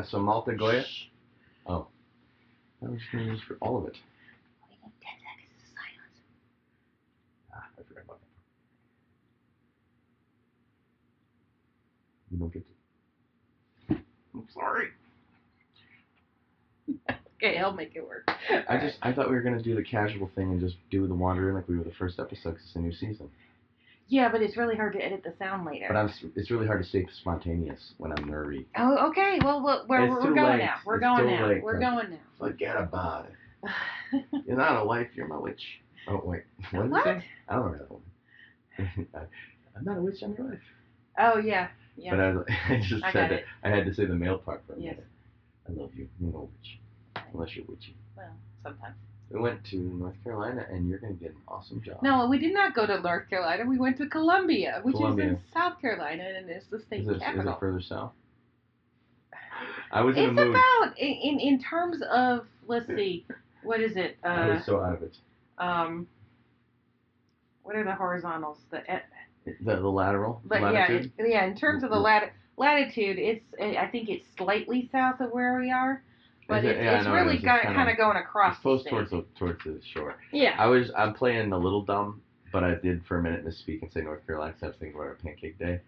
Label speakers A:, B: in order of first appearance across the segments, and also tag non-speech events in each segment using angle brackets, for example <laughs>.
A: Yeah. So Malta Goya. Oh, I was going to use for all of it.
B: We need 10 seconds of silence.
A: Ah, I forgot about that. You don't get to. I'm sorry. <laughs>
B: Okay, I'll make it work.
A: I just I thought we were gonna do the casual thing and just do the wandering like we were the first episode 'cause it's a new season.
B: Yeah, but it's really hard to edit the sound later.
A: But I'm it's really hard to stay spontaneous when I'm nervy.
B: Oh, okay. Well, we're, we're,
A: It's
B: we're
A: too
B: going
A: late.
B: now. We're
A: It's
B: going now.
A: late,
B: We're going now.
A: Forget about it. <laughs> You're not a wife. You're my witch. Oh wait, <laughs> what
B: What?
A: I don't remember that one. <laughs> I'm not a witch. I'm your wife.
B: oh, yeah. Yeah.
A: But I, I just
B: I
A: said that. I had to say the male part for a
B: Yes.
A: minute. I love you. You're no witch, unless you're witchy.
B: well, sometimes.
A: We went to North Carolina, and you're gonna get an awesome job.
B: No, we did not go to North Carolina. We went to Columbia, which
A: Columbia.
B: is in South Carolina, and it's the state
A: Is it, is
B: capital.
A: it further south? I was in
B: it's about in, in in terms of let's see, what is it?
A: I
B: Uh,
A: was so out of it.
B: um, what are the horizontals? The eh,
A: The, the lateral
B: but
A: latitude.
B: yeah, it, yeah. In terms of the lat- latitude, it's eh, I think it's slightly south of where we are, but
A: it?
B: it's,
A: Yeah,
B: it's
A: it
B: really.
A: It's
B: got,
A: kinda-
B: going across.
A: it's close towards the towards the shore.
B: Yeah.
A: I was I'm playing a little dumb, but I did for a minute misspeak and say North Carolina. was thinking about our pancake day.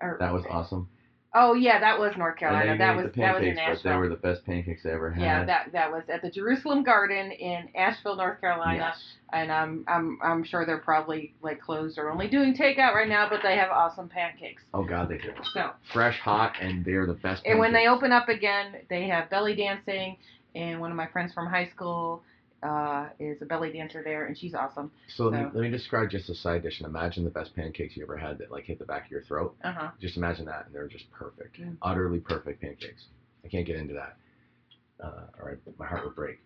B: Or-
A: That was awesome.
B: Oh yeah, that was North Carolina. That was
A: the
B: that was in
A: pancakes, but they were the best pancakes I ever had.
B: Yeah, that that was at the Jerusalem Garden in Asheville, North Carolina.
A: Yes.
B: And I'm I'm I'm sure they're probably like closed or only doing takeout right now, but they have awesome pancakes.
A: Oh God, they do.
B: So
A: Fresh, hot, and they're the best.
B: and when they open up again, they have belly dancing. And one of my friends from high school uh, is a belly dancer there, and she's awesome.
A: So let me, let me describe just a side dish and imagine the best pancakes you ever had that like hit the back of your throat.
B: Uh huh.
A: Just imagine that, and they're just perfect,
B: Mm.
A: utterly perfect pancakes. I can't get into that, uh, or I- my heart would break.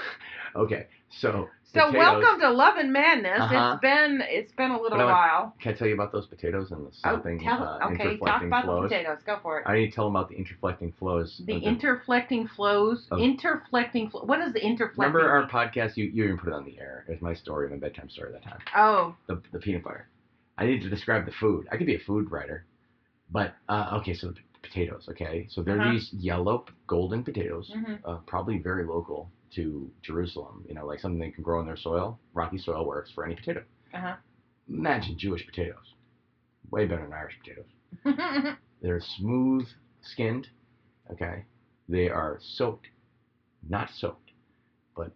A: <laughs> okay, so
B: So
A: potatoes-
B: welcome to Love and Madness.
A: Uh-huh.
B: It's been it's been a little
A: I-
B: while.
A: Can I tell you about those potatoes and the
B: Oh,
A: stopping,
B: tell,
A: uh,
B: okay, talk about
A: flows?
B: the potatoes. Go for it.
A: I need to tell them about the interflecting flows.
B: The interflecting flows.
A: Of-
B: interflecting. Flo- what is the interflecting?
A: Remember our podcast? You you even put it on the air. It was my story, my bedtime story that time.
B: Oh,
A: The the peanut butter. I need to describe the food. I could be a food writer, but uh, okay. So the p- potatoes. Okay, so they're
B: Uh-huh.
A: these yellow golden potatoes,
B: hmm
A: uh, probably very local to Jerusalem. You know, like something they can grow in their soil. Rocky soil works for any potato.
B: uh
A: Imagine Jewish potatoes. Way better than Irish potatoes. <laughs> They're smooth skinned. Okay. They are soaked, not soaked, but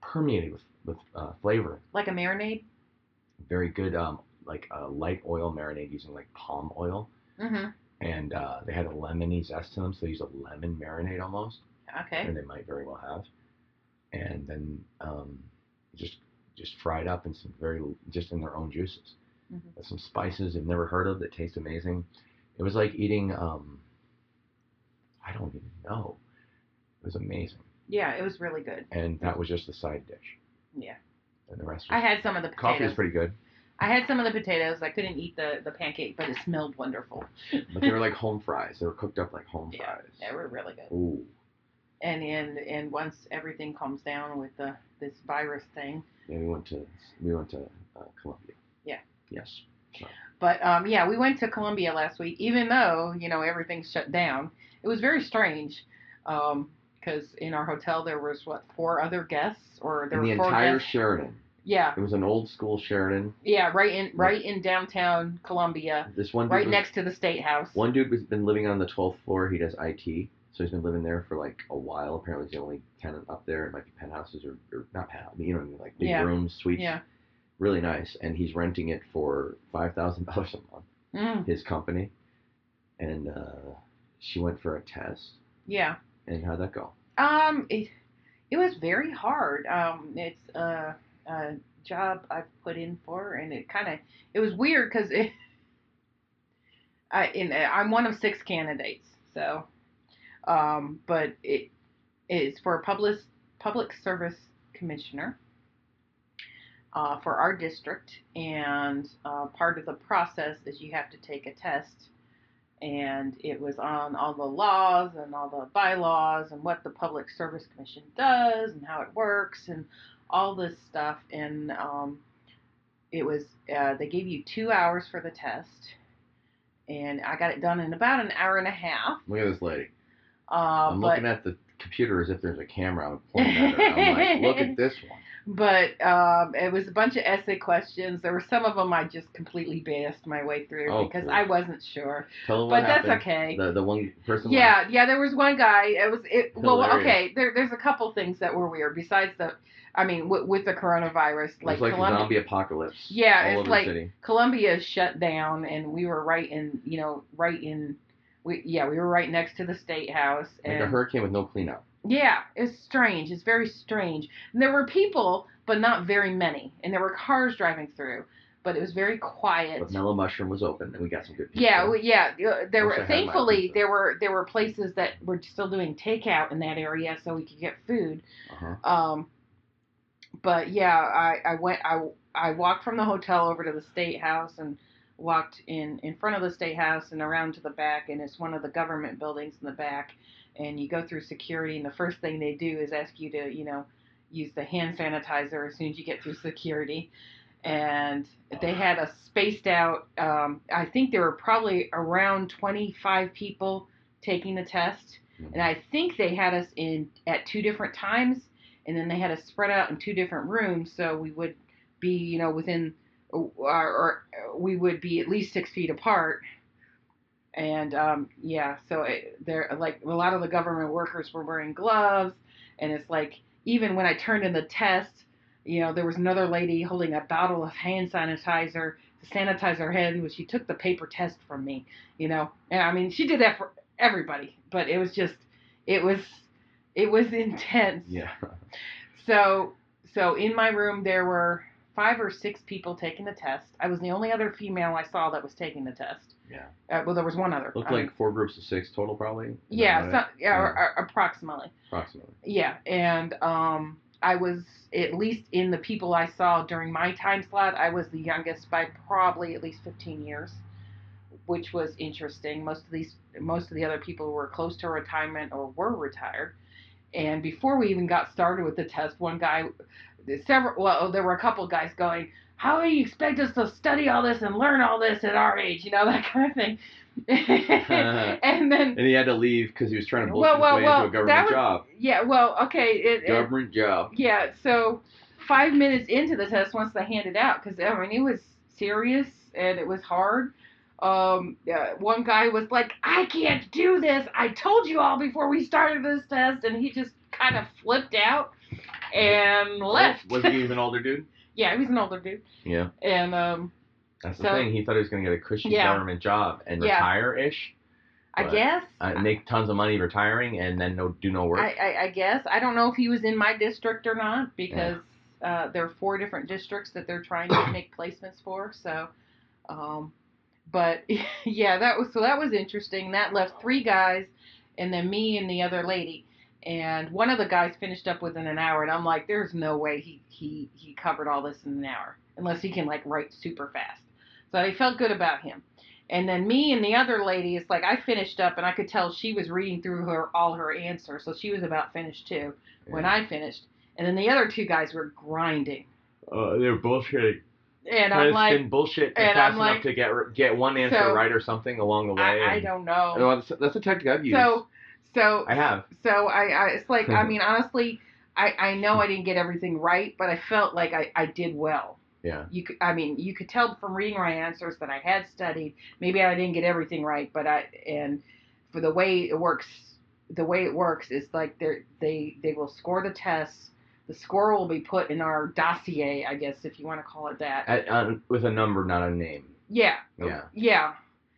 A: permeated with, with uh, flavor.
B: like a marinade.
A: Very good, um, like a light oil marinade using like palm oil.
B: Mm-hmm.
A: And uh, they had a lemony zest to them, so they used a lemon marinade almost,
B: Okay.
A: and they might very well have. And then um, just just fried up in some very just in their own juices.
B: Mhm.
A: Some spices I've never heard of that taste amazing. It was like eating um, I don't even know. It was amazing,
B: Yeah, it was really good.
A: and that was just the side dish.
B: Yeah.
A: And the rest
B: I had some of the
A: coffee was pretty good,
B: I had some of the potatoes. I couldn't eat the, the pancake, but it smelled wonderful.
A: but they were like <laughs> home fries. They were cooked up like home
B: Yeah,
A: fries.
B: They were really good.
A: Ooh.
B: And and and once everything calms down with the this virus thing,
A: Yeah, we went to we went to uh, Columbia.
B: Yeah.
A: Yes.
B: But um, yeah, we went to Columbia last week, even though you know everything's shut down. It was very strange because in our hotel there was what four other guests, or there
A: In the
B: were four
A: entire
B: guests.
A: Sheraton.
B: Yeah,
A: It was an old school Sheraton.
B: yeah, right in right in downtown Columbia,
A: This one dude
B: right
A: was-
B: next to the state house.
A: One dude has been living on the 12th floor. He does IT, so he's been living there for like a while. Apparently, he's the only tenant up there. It might be penthouses or, or not penthouse, but you know, what I mean, like big
B: Yeah.
A: rooms, suites.
B: Yeah.
A: Really nice, and he's renting it for five thousand dollars a month.
B: Mm,
A: His company, and uh, she went for a test.
B: yeah.
A: And how'd that go?
B: Um, it, it was very hard. Um, it's a, a job I've put in for, and it kind of it was weird because it. <laughs> I in I'm one of six candidates, so, um, but it is for a public public service commissioner. Uh, for our district, and uh, part of the process is you have to take a test and it was on all the laws and all the bylaws and what the Public Service Commission does and how it works and all this stuff. And um, it was uh, they gave you two hours for the test, and I got it done in about an hour and a half.
A: Look at this lady.
B: Uh,
A: I'm
B: but
A: looking at the computer as if there's a camera I'm pointing at it. I'm like, <laughs> look at this one.
B: but um, it was a bunch of essay questions. There were some of them I just completely BSed my way through
A: Oh,
B: because
A: cool.
B: I wasn't sure.
A: Tell
B: But that's
A: happened.
B: okay.
A: The the one person.
B: Yeah, yeah. There was one guy. It was it. Well, okay. There, there's a couple things that were weird besides the. I mean, with, with the coronavirus, like,
A: like a
B: Columbia,
A: zombie apocalypse.
B: Yeah, it's like-. Columbia is shut down, and we were right in, you know, right in. We yeah, we were right next to the state house,
A: Like
B: and
A: a hurricane with no cleanup.
B: yeah, it's strange. It's very strange. And there were people, but not very many, and there were cars driving through, but it was very quiet.
A: But Mellow Mushroom was open, and we got some good pizza.
B: Yeah, well, yeah. There
A: Wish
B: were thankfully there were there were places that were still doing takeout in that area, so we could get food.
A: Uh-huh.
B: Um, but yeah, I I went I I walked from the hotel over to the state house and walked in in front of the state house and around to the back, and it's one of the government buildings in the back. And you go through security, and the first thing they do is ask you to you know use the hand sanitizer as soon as you get through security. And they had us spaced out. Um, I think there were probably around 25 people taking the test, and I think they had us in at two different times, and then they had us spread out in two different rooms, so we would be, you know, within, or, or we would be at least six feet apart. And um, yeah, so it, there, like a lot of the government workers were wearing gloves, and it's like even when I turned in the test, you know, there was another lady holding a bottle of hand sanitizer to sanitize her hand, when she took the paper test from me, you know, and I mean she did that for everybody, but it was just, it was, it was intense.
A: Yeah.
B: So, so in my room there were five or six people taking the test. I was the only other female I saw that was taking the test.
A: Yeah.
B: Uh, well, there was one other.
A: Looked
B: I mean,
A: like four groups of six total, probably. Is
B: yeah,
A: right?
B: so, yeah, or, or approximately.
A: approximately.
B: Yeah, and um, I was at least in the people I saw during my time slot, I was the youngest by probably at least 15 years, which was interesting. Most of these, most of the other people were close to retirement or were retired. And before we even got started with the test, one guy, several, well, there were a couple guys going, "How do you expect us to study all this and learn all this at our age?" You know <laughs> that kind of thing. <laughs> and then
A: And he had to leave because he was trying to bullshit
B: Well, well,
A: his way
B: well,
A: into a
B: that
A: government
B: was-
A: job.
B: Yeah, well, okay. It, it,
A: Government job.
B: yeah, so five minutes into the test, once they handed out, because I mean it was serious and it was hard. Um, uh, one guy was like, "I can't do this. I told you all before we started this test," and he just kind of flipped out and left.
A: Was he even older dude? <laughs>
B: yeah, he was an older dude,
A: Yeah.
B: and um,
A: That's the
B: So-
A: thing. He thought he was going to get a cushy
B: Yeah.
A: government job and
B: Yeah.
A: retire ish.
B: I guess
A: Uh, make tons of money retiring and then no do no work.
B: I, I, I guess I don't know if he was in my district or not because uh, there are four different districts that they're trying to make placements for. So, um, but <laughs> yeah, that was so that was interesting. That left three guys, and then me and the other lady. And one of the guys finished up within an hour, and I'm like, "There's no way he he he covered all this in an hour unless he can like write super fast." So I felt good about him. And then me and the other lady, it's like I finished up, and I could tell she was reading through her all her answers, so she was about finished too when I finished. And then the other two guys were grinding,
A: Uh, they were bullshitting.
B: and I'm like,
A: bullshit
B: and
A: fast
B: I'm
A: enough
B: like-
A: to get get one answer
B: So-
A: right or something along the way.
B: I, I don't know.
A: That's, that's a technique I've used.
B: So, so,
A: I have.
B: so I, I, it's like, I <laughs> mean, honestly, I, I know I didn't get everything right, but I felt like I, I did well.
A: Yeah.
B: You could, I mean, you could tell from reading my answers that I had studied. Maybe I didn't get everything right, but I, and for the way it works, the way it works is like they they they will score the tests. The score will be put in our dossier, I guess, if you want to call it that.
A: At, uh, with a number, not a name.
B: Yeah.
A: Yeah.
B: Yeah.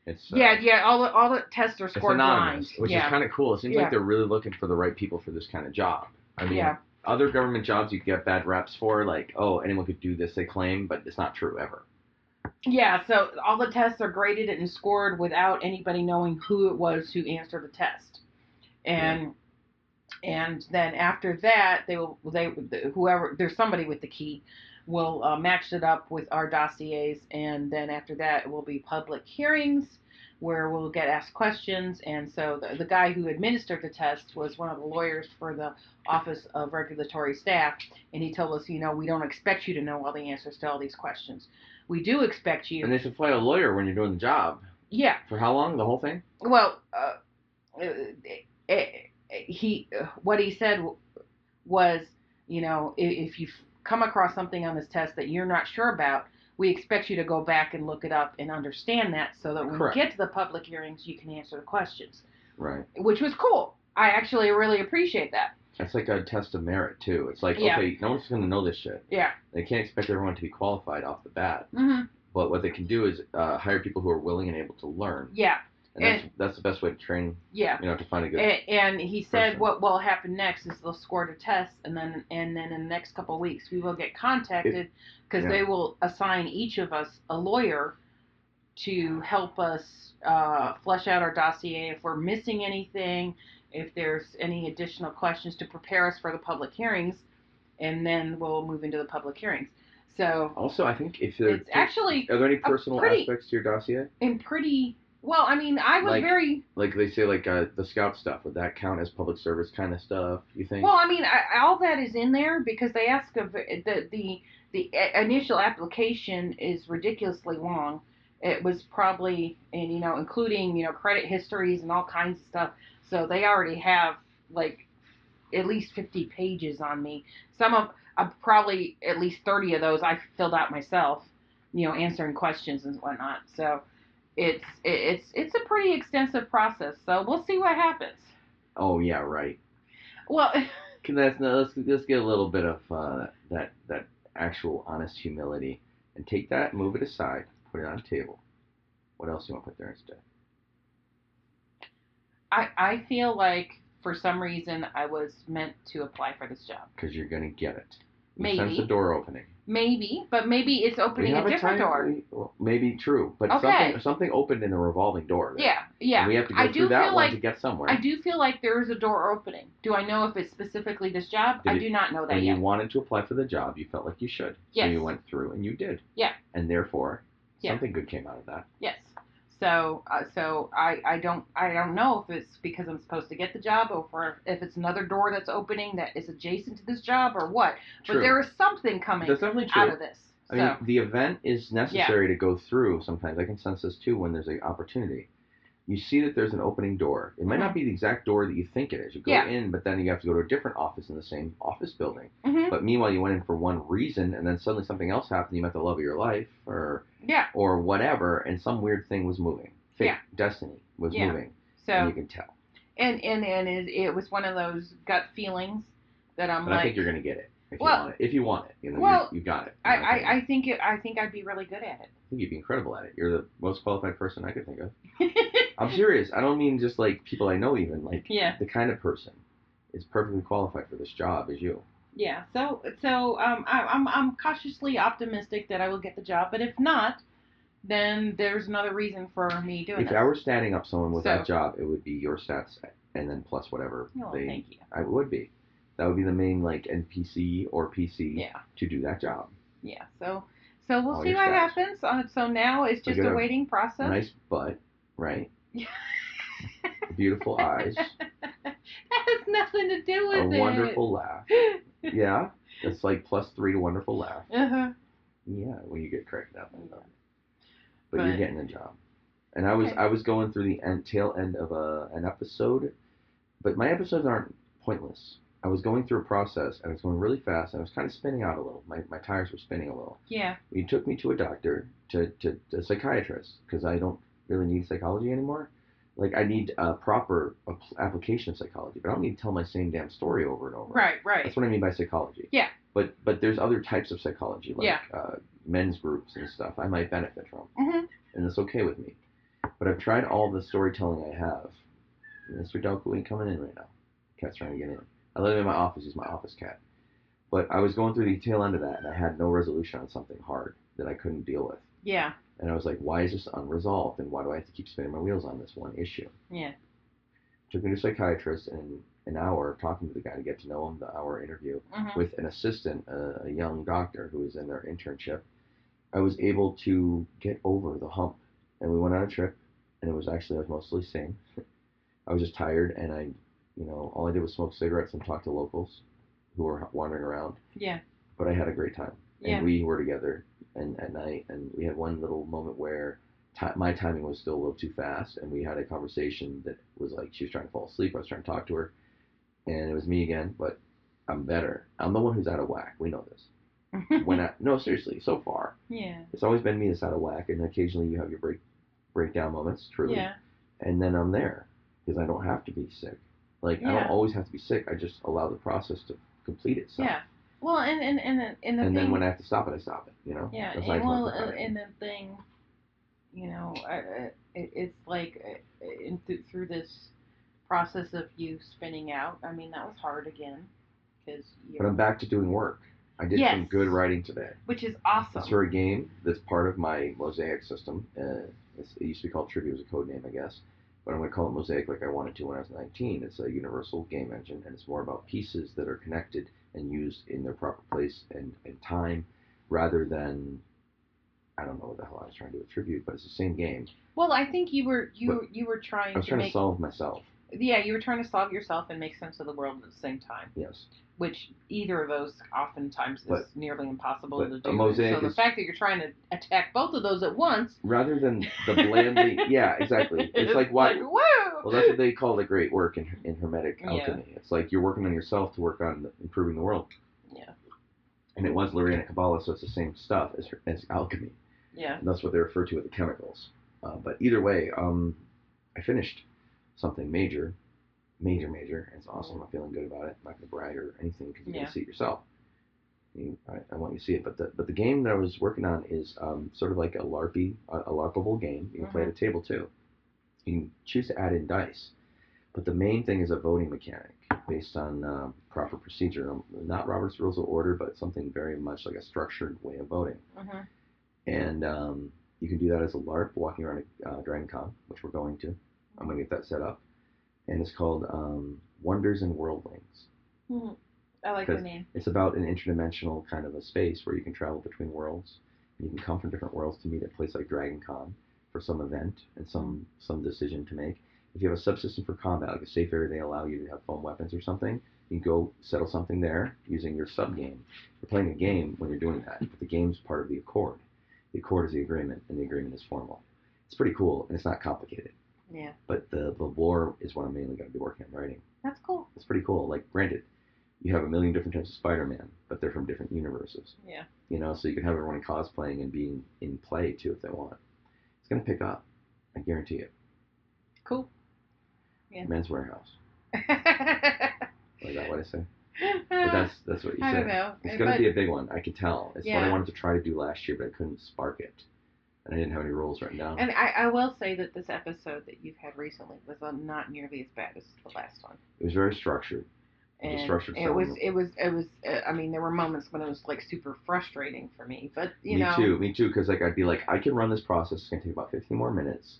A: It's uh,
B: Yeah. Yeah. All the all the tests are scored blind.
A: which
B: yeah.
A: is kind of cool. It seems
B: Yeah.
A: like they're really looking for the right people for this kind of job. I mean,
B: Yeah.
A: other government jobs you get bad reps for, like, oh, anyone could do this, they claim, but it's not true ever.
B: Yeah, so all the tests are graded and scored without anybody knowing who it was who answered the test. And and then after that, they will they whoever there's somebody with the key will uh, match it up with our dossiers, and then after that it will be public hearings where we'll get asked questions. And so the, the guy who administered the test was one of the lawyers for the Office of Regulatory Staff, and he told us, you know, we don't expect you to know all the answers to all these questions. We do expect you.
A: And they supply a lawyer when you're doing the job.
B: yeah.
A: For how long? The whole thing?
B: Well, uh, it, it, he what he said was, you know, if you come across something on this test that you're not sure about, we expect you to go back and look it up and understand that so that when
A: Correct.
B: we get to the public hearings, you can answer the questions,
A: Right.
B: which was cool. I actually really appreciate that.
A: That's like a test of merit too. It's like
B: Yeah.
A: okay, no one's going to know this shit.
B: Yeah.
A: They can't expect everyone to be qualified off the bat.
B: hmm
A: But what they can do is uh, hire people who are willing and able to learn,
B: Yeah.
A: And that's that's the best way to train.
B: Yeah.
A: You know, to find a good.
B: A- And he said
A: person.
B: what will happen next is they'll score the test, and then and then in the next couple of weeks we will get contacted because
A: yeah.
B: they will assign each of us a lawyer to help us uh, flesh out our dossier if we're missing anything, if there's any additional questions to prepare us for the public hearings, and then we'll move into the public hearings. So
A: also, I think if there
B: it's actually
A: are there any personal
B: pretty-
A: aspects to your dossier,
B: in pretty well. I mean, I was
A: Like-
B: very
A: like they say, like uh, the scout stuff, would that count as public service kind of stuff? You think?
B: Well, I mean, I, all that is in there because they ask of the the the initial application is ridiculously long. It was probably, and you know, including you know credit histories and all kinds of stuff. So they already have like at least fifty pages on me. Some of uh, probably at least thirty of those I filled out myself. You know, answering questions and whatnot. So it's it's it's a pretty extensive process. So we'll see what happens.
A: oh yeah, right.
B: Well. <laughs>
A: Can that's no, let's let's get a little bit of uh, that that actual honest humility and take that, move it aside, put it on a table. What else do you want to put there instead?
B: I, I feel like for some reason I was meant to apply for this job.
A: Because you're gonna get it. You
B: Maybe.
A: sense the door opening.
B: Maybe, but maybe it's opening a different
A: time,
B: door.
A: we- well, maybe true, but
B: Okay.
A: something something opened in a revolving door. there.
B: Yeah, yeah.
A: And we have to go
B: I
A: through
B: do
A: that
B: feel
A: one
B: like
A: to get somewhere.
B: I do feel like there is a door opening. Do I know if it's specifically this job?
A: Did
B: I
A: it-
B: do not know that
A: when
B: yet.
A: you wanted to apply for the job, you felt like you should. So
B: Yes.
A: you went through and you did.
B: Yeah.
A: And therefore,
B: Yeah.
A: something good came out of that.
B: Yes. So, uh, so I, I don't I don't know if it's because I'm supposed to get the job or for, if it's another door that's opening that is adjacent to this job or what.
A: True.
B: But there is something coming
A: That's definitely true.
B: out of this.
A: I
B: So
A: mean, the event is necessary to go through sometimes. I can sense this too when there's an opportunity. You see that there's an opening door. It might not be the exact door that you think it is. You go
B: Yeah.
A: in, but then you have to go to a different office in the same office building.
B: mhm.
A: But meanwhile, you went in for one reason, and then suddenly something else happened. You met the love of your life, or
B: yeah.
A: or whatever, and some weird thing was moving. Fate,
B: Yeah.
A: destiny was
B: Yeah.
A: moving,
B: So
A: and you can tell.
B: and and and it, it was one of those gut feelings that I'm
A: But I think you're gonna get it if
B: Well-
A: you want it. If you want it, you know,
B: Well,
A: you, got it.
B: I. I, I think it, I think I'd be really good at it.
A: I think you'd be incredible at it. You're the most qualified person I could think of. <laughs> I'm serious. I don't mean just like people I know, even like
B: yeah,
A: the kind of person is perfectly qualified for this job as you.
B: yeah. So so um, I, I'm I'm cautiously optimistic that I will get the job, but if not, then there's another reason for me doing
A: If
B: this.
A: I were standing up someone with that job, it would be your stats and then plus whatever
B: oh,
A: they.
B: thank you.
A: I would be. That would be the main like NPC or PC
B: Yeah,
A: to do that job.
B: yeah. So so we'll
A: All
B: see what
A: stats.
B: happens. Uh, so now it's just a
A: a
B: waiting process.
A: Nice butt, right? <laughs> Beautiful eyes, <laughs>
B: that has nothing to do
A: a
B: with it.
A: A wonderful laugh. <laughs> Yeah, it's like plus three to wonderful laugh.
B: uh-huh.
A: Yeah, when you get cracked up.
B: Yeah.
A: But, you're getting a job. And I was
B: Okay.
A: I was going through the end, tail end of a, an episode, but my episodes aren't pointless. I was going through a process, and I was going really fast, and I was kind of spinning out a little. My, my tires were spinning a little.
B: Yeah.
A: He took me to a doctor, to, to, to a psychiatrist, because I don't really need psychology anymore. Like, I need a proper application of psychology, but I don't need to tell my same damn story over and over.
B: Right. Right.
A: That's what I mean by psychology.
B: Yeah.
A: But but there's other types of psychology, like
B: Yeah.
A: uh, men's groups and stuff. I might benefit from,
B: hmm
A: and it's okay with me. But I've tried all the storytelling I have. Mr. Delco ain't coming in right now. Cat's trying to get in. I let him in my office. He's my office cat. But I was going through the tail end of that, and I had no resolution on something hard that I couldn't deal with.
B: Yeah.
A: And I was like, why is this unresolved? And why do I have to keep spinning my wheels on this one issue?
B: Yeah.
A: Took me to a psychiatrist, and an hour of talking to the guy to get to know him, the hour interview
B: hmm
A: with an assistant, uh, a young doctor who was in their internship, I was able to get over the hump. And we went on a trip, and it was actually, I was mostly sane. <laughs> I was just tired, and I, you know, all I did was smoke cigarettes and talk to locals who were wandering around.
B: Yeah.
A: But I had a great time.
B: Yeah.
A: And we were together and at night, and we had one little moment where ti my timing was still a little too fast, and we had a conversation that was like she was trying to fall asleep. I was trying to talk to her, and it was me again, but I'm better. I'm the one who's out of whack. We know this. <laughs> When I no seriously, so far
B: yeah.
A: it's always been me that's out of whack, and occasionally you have your break breakdown moments, truly,
B: Yeah.
A: and then I'm there because I don't have to be sick. Like I don't always have to be sick. I just allow the process to complete itself.
B: Yeah. Well, and and and the, and the
A: and
B: thing.
A: then when I have to stop it, I stop it. You know.
B: yeah.
A: That's
B: And, well, and the thing, you know, uh, it, it's like uh, in th- through this process of you spinning out. I mean, that was hard again, because
A: but I'm back to doing work. I did some good writing today.
B: which is awesome.
A: It's for a game that's part of my Mosaic system. Uh, it's, it used to be called Trivia, it was a code name, I guess. But I'm going to call it Mosaic like I wanted to when I was 19. It's a universal game engine, and it's more about pieces that are connected and used in their proper place and, and time rather than. I don't know what the hell I was trying to attribute, but it's the same game.
B: Well, I think you were you you were trying
A: I was
B: to
A: trying
B: make
A: to solve myself.
B: Yeah you were trying to solve yourself and make sense of the world at the same time,
A: Yes.
B: which either of those oftentimes is
A: But-
B: nearly impossible to do.
A: mosaic
B: so the fact that you're trying to attack both of those at once,
A: Rather than the <laughs> blandly. yeah, exactly. <laughs> It's like why.
B: woo!
A: Well, that's what they call the great work in, in Hermetic
B: Yeah.
A: alchemy. It's like you're working on yourself to work on improving the world.
B: Yeah.
A: And it was Lurianic Kabbalah, so it's the same stuff as, as alchemy.
B: yeah.
A: And that's what they refer to with the chemicals. Uh, but either way, um, I finished something major, major, major. It's awesome. I'm feeling good about it. I'm not going to brag or anything because you
B: Yeah.
A: can see it yourself. You, I, I want you to see it. But the but the game that I was working on is um, sort of like a LARPy, a, a LARPable game. You can play at a table too. You can choose to add in dice, but the main thing is a voting mechanic based on uh, proper procedure. Um, Not Robert's Rules of Order, but something very much like a structured way of voting
B: hmm
A: and um, you can do that as a LARP walking around a uh, Dragon Con, which we're going to. I'm going to get that set up, and it's called um, Wonders and Worldlings.
B: hmm I like the name.
A: It's about an interdimensional kind of a space where you can travel between worlds. You can come from different worlds to meet at a place like Dragon Con for some event and some some decision to make. If you have a subsystem for combat, like a safe area, they allow you to have foam weapons or something. You can go settle something there using your sub game. You're playing a game when you're doing that, but the game's part of the accord. The accord is the agreement, and the agreement is formal. It's pretty cool, and it's not complicated.
B: Yeah,
A: But the the war is what I'm mainly going to be working on writing.
B: that's cool.
A: It's pretty cool. Like, granted, you have a million different types of Spider-Man, but they're from different universes.
B: Yeah.
A: You know, so you can have everyone cosplaying and being in play too if they want. It's gonna pick up. I guarantee it.
B: Cool. Yeah.
A: Men's
B: Wearhouse. <laughs>
A: Is that what I say? Uh, but that's that's what you said.
B: I don't know.
A: It's gonna be a big one. I could tell. It's what I wanted to try to do last year, but I couldn't spark it, and I didn't have any rules written down.
B: And I, I will say that this episode that you've had recently was uh, not nearly as bad as the last one.
A: it was very structured. The
B: And
A: structured
B: it was, it was, it was. Uh, I mean, there were moments when it was like super frustrating for me, but you
A: me
B: know, Me
A: too. Me too. Because like I'd be like, I can run this process. It's gonna take about 15 more minutes.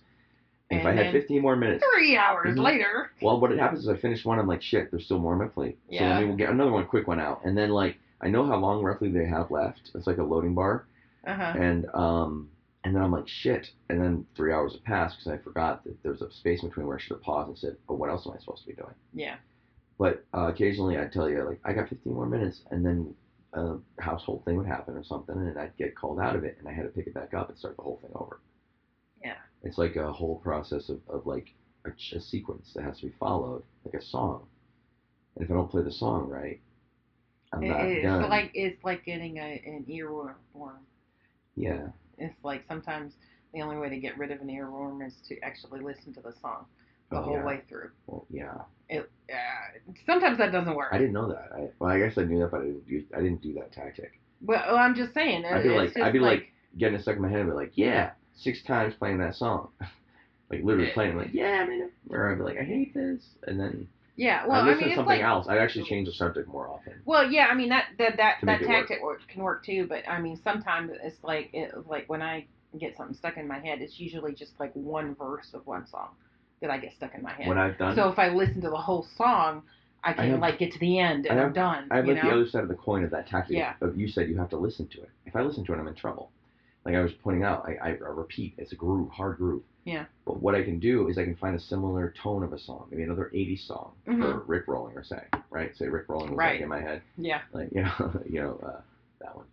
A: And if I had
B: then
A: 15 more minutes,
B: three hours
A: Mhm.
B: later,
A: Well, what happens is I finish one, I'm like, shit, there's still more on my plate. So
B: Yeah.
A: let me we'll get another one, quick one out. And then, like, I know how long roughly they have left. It's like a loading bar.
B: uh huh,
A: And um, and then I'm like, shit. And then three hours have passed because I forgot that there's a space between where I should have paused and said, but what else am I supposed to be doing?
B: yeah,
A: But uh, occasionally I'd tell you, like, I got 15 more minutes. And then a household thing would happen or something. And I'd get called out of it. And I had to pick it back up and start the whole thing over.
B: yeah,
A: It's like a whole process of, of like a, a sequence that has to be followed, like a song. And if I don't play the song right, I'm
B: It-
A: not
B: it's
A: done.
B: like it's like getting a, an earworm.
A: yeah,
B: It's like sometimes the only way to get rid of an earworm is to actually listen to the song the
A: Oh,
B: whole
A: yeah.
B: way through.
A: well, yeah.
B: It, uh, sometimes that doesn't work.
A: I didn't know that. I, well, I guess I knew that, but I didn't do. I didn't do that tactic.
B: Well, well, I'm just saying.
A: I'd be like, I'd be like, getting stuck in my head, and be like, yeah, six times playing that song, <laughs> like literally playing, like, yeah, I mean, or I'd be like, I hate this, and then
B: yeah. Well,
A: I'd
B: I mean,
A: to
B: it's
A: something
B: like,
A: else. I'd actually change the subject more often.
B: Well, yeah, I mean that that that, that
A: make it work.
B: tactic work, can work too. But I mean, sometimes it's like it, like when I get something stuck in my head, it's usually just like one verse of one song that I get stuck in my head.
A: When I've done,
B: so if I listen to the whole song, I can
A: have-
B: like get to the end and
A: I
B: I'm done.
A: I have like
B: know?
A: the other side of the coin of that tactic.
B: Yeah.
A: Of you said you have to listen to it. If I listen to it, I'm in trouble. Like I was pointing out, I, I, I repeat. It's a groove, hard groove.
B: Yeah.
A: But what I can do is I can find a similar tone of a song, maybe another '80s song for
B: Mhm.
A: Rick Rolling, or say, right? Say Rick Rolling was
B: Right.
A: like in my head,
B: yeah.
A: like <laughs> you know, you know uh, that one.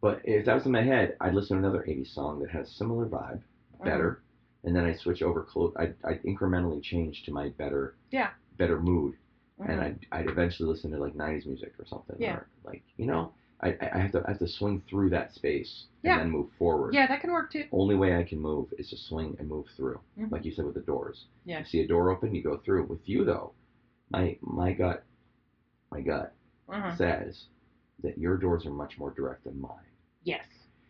A: But if that was in my head, I'd listen to another '80s song that has similar vibe,
B: Mm-hmm.
A: better, and then I switch over. Close. I I incrementally change to my better.
B: Yeah.
A: Better mood, and
B: Mhm.
A: I'd, I'd eventually listen to like 90s music or something.
B: Yeah.
A: Or like, you know, I, I have to I have to swing through that space and then move forward.
B: Yeah, that can work too.
A: Only way I can move is to swing and move through,
B: Mhm.
A: like you said with the doors.
B: Yeah.
A: You see a door open, you go through. With you though, my my gut, my gut
B: Mhm.
A: says that your doors are much more direct than mine.
B: Yes,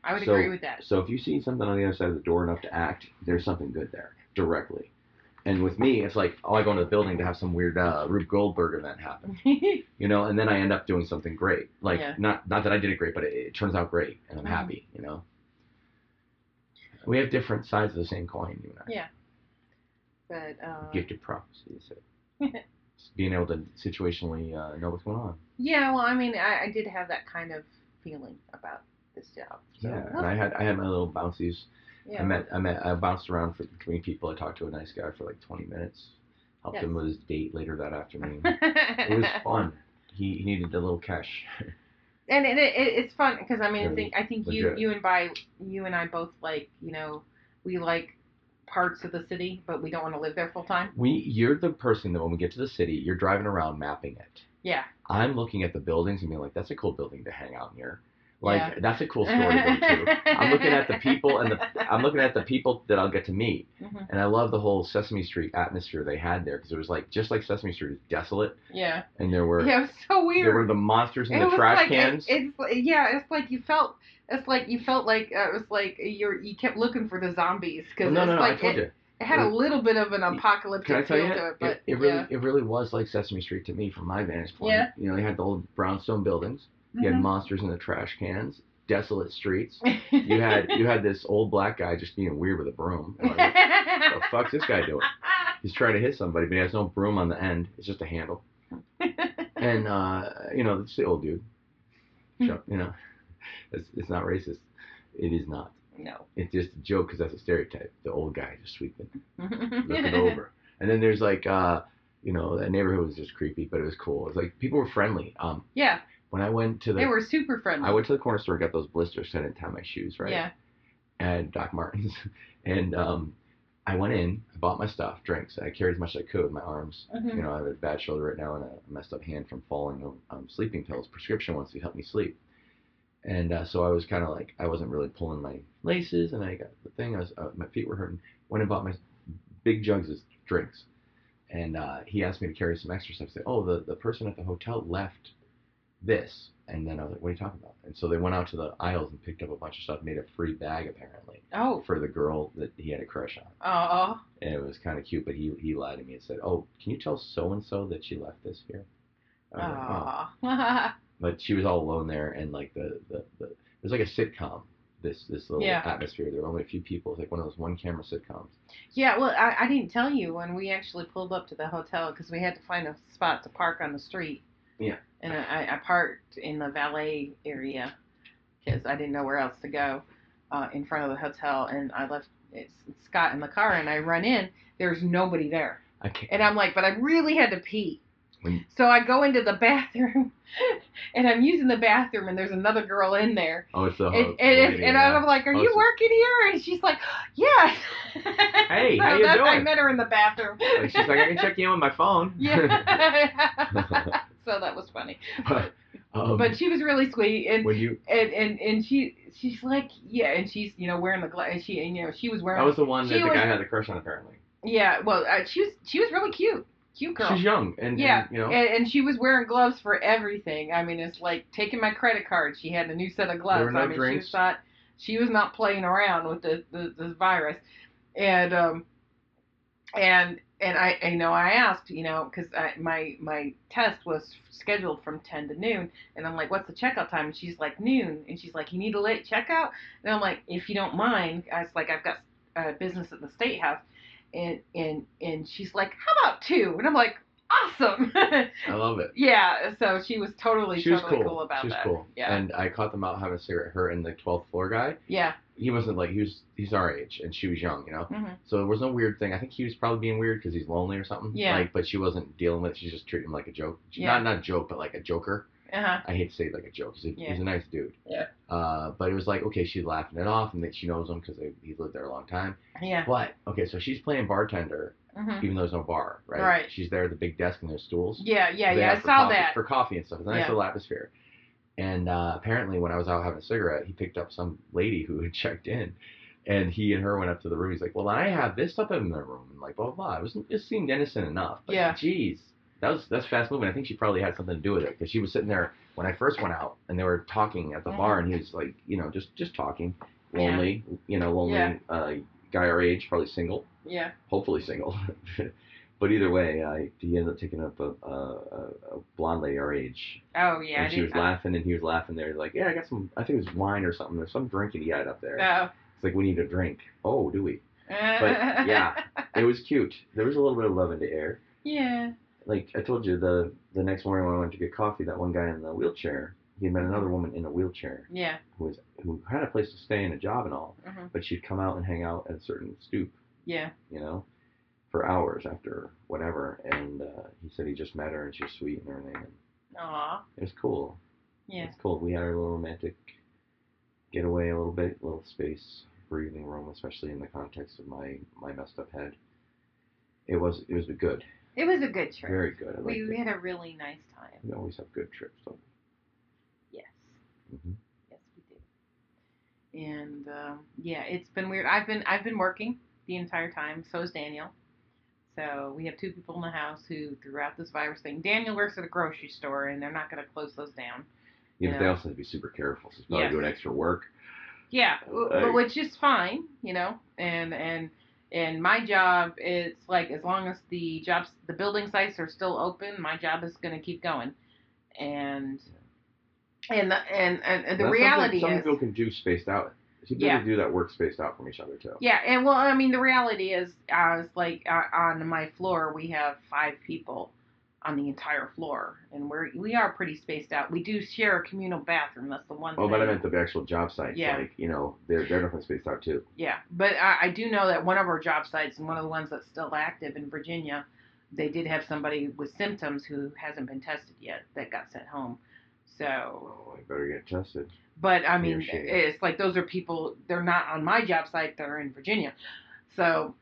B: I would
A: So-
B: agree with that.
A: So if you see something on the other side of the door enough to act, there's something good there directly. And with me, it's like, oh, I go into the building to have some weird uh, Rube Goldberg event happen, <laughs> you know, and then I end up doing something great. Like
B: Yeah.
A: not not that I did it great, but it, it turns out great, and I'm
B: Mhm.
A: happy, you know. We have different sides of the same coin, you and I.
B: Yeah. but uh,
A: Gifted prophecy, is it? <laughs> Just being able to situationally uh, know what's going on.
B: yeah, well, I mean, I, I did have that kind of feeling about this job. So,
A: Yeah, and I had I had my little bouncies.
B: Yeah.
A: I met I met I bounced around for between people. I talked to a nice guy for like 20 minutes. Helped
B: Yes.
A: him with his date later that afternoon. <laughs> it was fun. He, he needed a little cash. <laughs>
B: and it, it, it's fun because I mean, I think I think you you and by you and I both like you know we like parts of the city, but we don't want to live there full time.
A: We you're the person that when we get to the city, you're driving around mapping it.
B: Yeah.
A: I'm looking at the buildings and being like, that's a cool building to hang out near. Like
B: Yeah.
A: that's a cool story to go to. I'm looking at the people and the I'm looking at the people that I'll get to meet,
B: Mhm.
A: and I love the whole Sesame Street atmosphere they had there because it was like just like Sesame Street is desolate,
B: Yeah.
A: and there were <laughs>
B: Yeah, it was so weird.
A: there were the monsters in
B: it
A: the
B: was
A: trash
B: like
A: cans.
B: It, it's yeah, it's like you felt. It's like you felt like uh, it was like you're you kept looking for the zombies because
A: no, no, no,
B: like
A: I told
B: it,
A: you.
B: it had a little bit of an apocalyptic
A: Can I tell
B: feel
A: you?
B: to it, but
A: it, really,
B: yeah.
A: it really was like Sesame Street to me from my vantage point.
B: Yeah.
A: You know, they had the old brownstone buildings. You had
B: Mhm.
A: monsters in the trash cans, desolate streets. You had <laughs> you had this old black guy just being weird with a broom. And like, what the fuck's this guy doing? <laughs> He's trying to hit somebody, but he has no broom on the end. It's just a handle. <laughs> And uh, you know, it's the old dude. Shut- you know, it's, it's not racist. It is not.
B: no.
A: It's just a joke because that's a stereotype. The old guy just sweeping, looking over. And then there's like, uh, you know, that neighborhood was just creepy, but it was cool. It was like people were friendly. Um,
B: Yeah,
A: when I went to the,
B: they were super friendly.
A: I went to the corner store, and got those blisters, so I didn't tie my shoes, right?
B: Yeah.
A: and Doc Martens. <laughs> And um, I went in, I bought my stuff, drinks. I carried as much as I could with my arms.
B: Mhm.
A: You know, I have a bad shoulder right now and a messed up hand from falling on um, sleeping pills, prescription ones to help me sleep. And uh, so I was kind of like, I wasn't really pulling my laces, and I got the thing. I was, uh, my feet were hurting. Went and bought my big jugs of drinks, and uh, he asked me to carry some extra stuff. I said, "Oh, the the person at the hotel left this," and then I was like, "What are you talking about?" And so they went out to the aisles and picked up a bunch of stuff, made a free bag apparently
B: Oh.
A: for the girl that he had a crush on
B: Oh.
A: and it was kind of cute. But he he lied to me and said, "Oh, can you tell so and so that she left this here?" Like, "Oh."
B: Oh. <laughs>
A: But she was all alone there, and like the the, the it was like a sitcom. This this little
B: Yeah.
A: atmosphere. There were only a few people. It was like one of those one camera sitcoms.
B: yeah. Well, I, I didn't tell you when we actually pulled up to the hotel because we had to find a spot to park on the street.
A: Yeah.
B: And I, I parked in the valet area because I didn't know where else to go uh, in front of the hotel, and I left Scott in the car, and I run in. There's nobody there,
A: can't.
B: and I'm like, but I really had to pee.
A: When-
B: So I go into the <laughs> bathroom, and I'm using the bathroom, and there's another girl in there,
A: oh, it's the
B: and, and,
A: lady,
B: and
A: yeah.
B: I'm like, "Are
A: Oh,
B: you working here?" And she's like, "Yes." <laughs>
A: Hey,
B: So
A: how you
B: doing? I met her in the bathroom.
A: She's like, I can check you in with my phone. <laughs>
B: Yeah. So that was funny.
A: but <laughs> um,
B: But she was really sweet, and
A: when you
B: and and, and she she's like, yeah, and she's you know wearing the glass. And she and, you know she was wearing.
A: that was the one that the
B: was-
A: guy had the crush on apparently.
B: yeah, well, uh, she was she was really cute, cute girl.
A: She's young and,
B: Yeah,
A: and you know
B: and, and she was wearing gloves for everything. I mean, it's like taking my credit card. She had a new set of gloves.
A: There were no
B: I mean, she was not she was not playing around with this this, this virus, and um, and and I you know I asked you know because my my test was scheduled from ten to noon, and I'm like, what's the checkout time? And she's like noon, and she's like, you need a late checkout, and I'm like, if you don't mind, I was like, I've got uh, business at the state house. And, and and she's like, how about two? And I'm like, awesome. <laughs>
A: I love it.
B: Yeah, so she was totally
A: She was
B: totally
A: cool.
B: cool, about
A: she was
B: that.
A: cool.
B: Yeah,
A: And I caught them out having a cigarette. Her and the 12th floor guy.
B: yeah,
A: He wasn't like he was. He's our age, and she was young. You know.
B: hmm
A: So there was no weird thing. I think he was probably being weird because he's lonely or something.
B: Yeah.
A: Like, but she wasn't dealing with. it. She just treating him like a joke. She-
B: Yeah.
A: Not not a joke, but like a joker.
B: uh huh,
A: I hate to say like a joke. He's a,
B: Yeah.
A: he's a nice dude.
B: Yeah.
A: Uh, but it was like okay, she's laughing it off, and that she knows him because he's lived there a long time.
B: yeah,
A: But okay, so she's playing bartender
B: Mhm.
A: even though there's no bar, right?
B: Right.
A: She's there at the big desk and there's stools.
B: Yeah, yeah, yeah. I saw
A: coffee,
B: that.
A: for coffee and stuff. It's a nice
B: Yeah.
A: little atmosphere. And uh, apparently, when I was out having a cigarette, he picked up some lady who had <laughs> checked in, and he and her went up to the room. He's like, "Well, I have this stuff in the room," and like blah blah. blah. It was it seemed innocent enough, but
B: Yeah.
A: geez, that was that's fast moving. I think she probably had something to do with it because she was sitting there when I first went out, and they were talking at the bar, and he was like, you know, just just talking,
B: Mm-hmm. Yeah.
A: lonely, you know, lonely uh, guy our age, probably single
B: Yeah.
A: hopefully single. <laughs> but either way, I, he ended up taking up a, a, a blonde lady our age,
B: Oh yeah.
A: And she was laughing, and he was laughing there, like, yeah, I got some, I think it was wine or something, there's some drink that he had up there.
B: Oh.
A: It's like we need a drink. Oh, do we? But <laughs> yeah. It was cute. There was a little bit of love in the air.
B: yeah.
A: Like I told you, the the next morning when I went to get coffee, that one guy in the wheelchair, he met another woman in a wheelchair
B: Yeah.
A: who was who had a place to stay and a job and all,
B: hmm
A: but she'd come out and hang out at a certain stoop
B: Yeah.
A: you know, for hours after whatever. And uh, he said he just met her and she was sweet and everything. And
B: Aw.
A: it was cool.
B: Yeah.
A: It's cool. We had our little romantic getaway a little bit, a little space, breathing room, especially in the context of my my messed up head. It was it was good,
B: It was a good trip.
A: very good. I
B: we, we had a really nice time.
A: We always have good trips. So.
B: Yes.
A: hmm
B: Yes, we did. And um, yeah, it's been weird. I've been I've been working the entire time. So is Daniel. So we have two people in the house who, throughout this virus thing, Daniel works at a grocery store, and they're not going to close those down.
A: Yeah, but
B: Yeah.
A: they also have to be super careful. So he's probably
B: Yes.
A: doing extra work.
B: Yeah,
A: uh,
B: w- which is fine, you know. And and and my job is like as long as the jobs, the building sites are still open, my job is going to keep going. And and the, and and, the reality is,
A: some people can do spaced out. People
B: Yeah.
A: do that work spaced out from each other too.
B: Yeah, and well, I mean, the reality is, uh, it's like uh, on my floor, we have five people on the entire floor, and we're we are pretty spaced out. We do share a communal bathroom. That's the one.
A: Oh, but I meant the actual job sites.
B: Yeah.
A: Like, you know, they're they're definitely spaced out too.
B: Yeah, but I, I do know that one of our job sites and one of the ones that's still active in Virginia, they did have somebody with symptoms who hasn't been tested yet that got sent home. So,
A: Oh, I better get tested.
B: But I mean, it's like those are people. They're not on my job site. They're in Virginia. So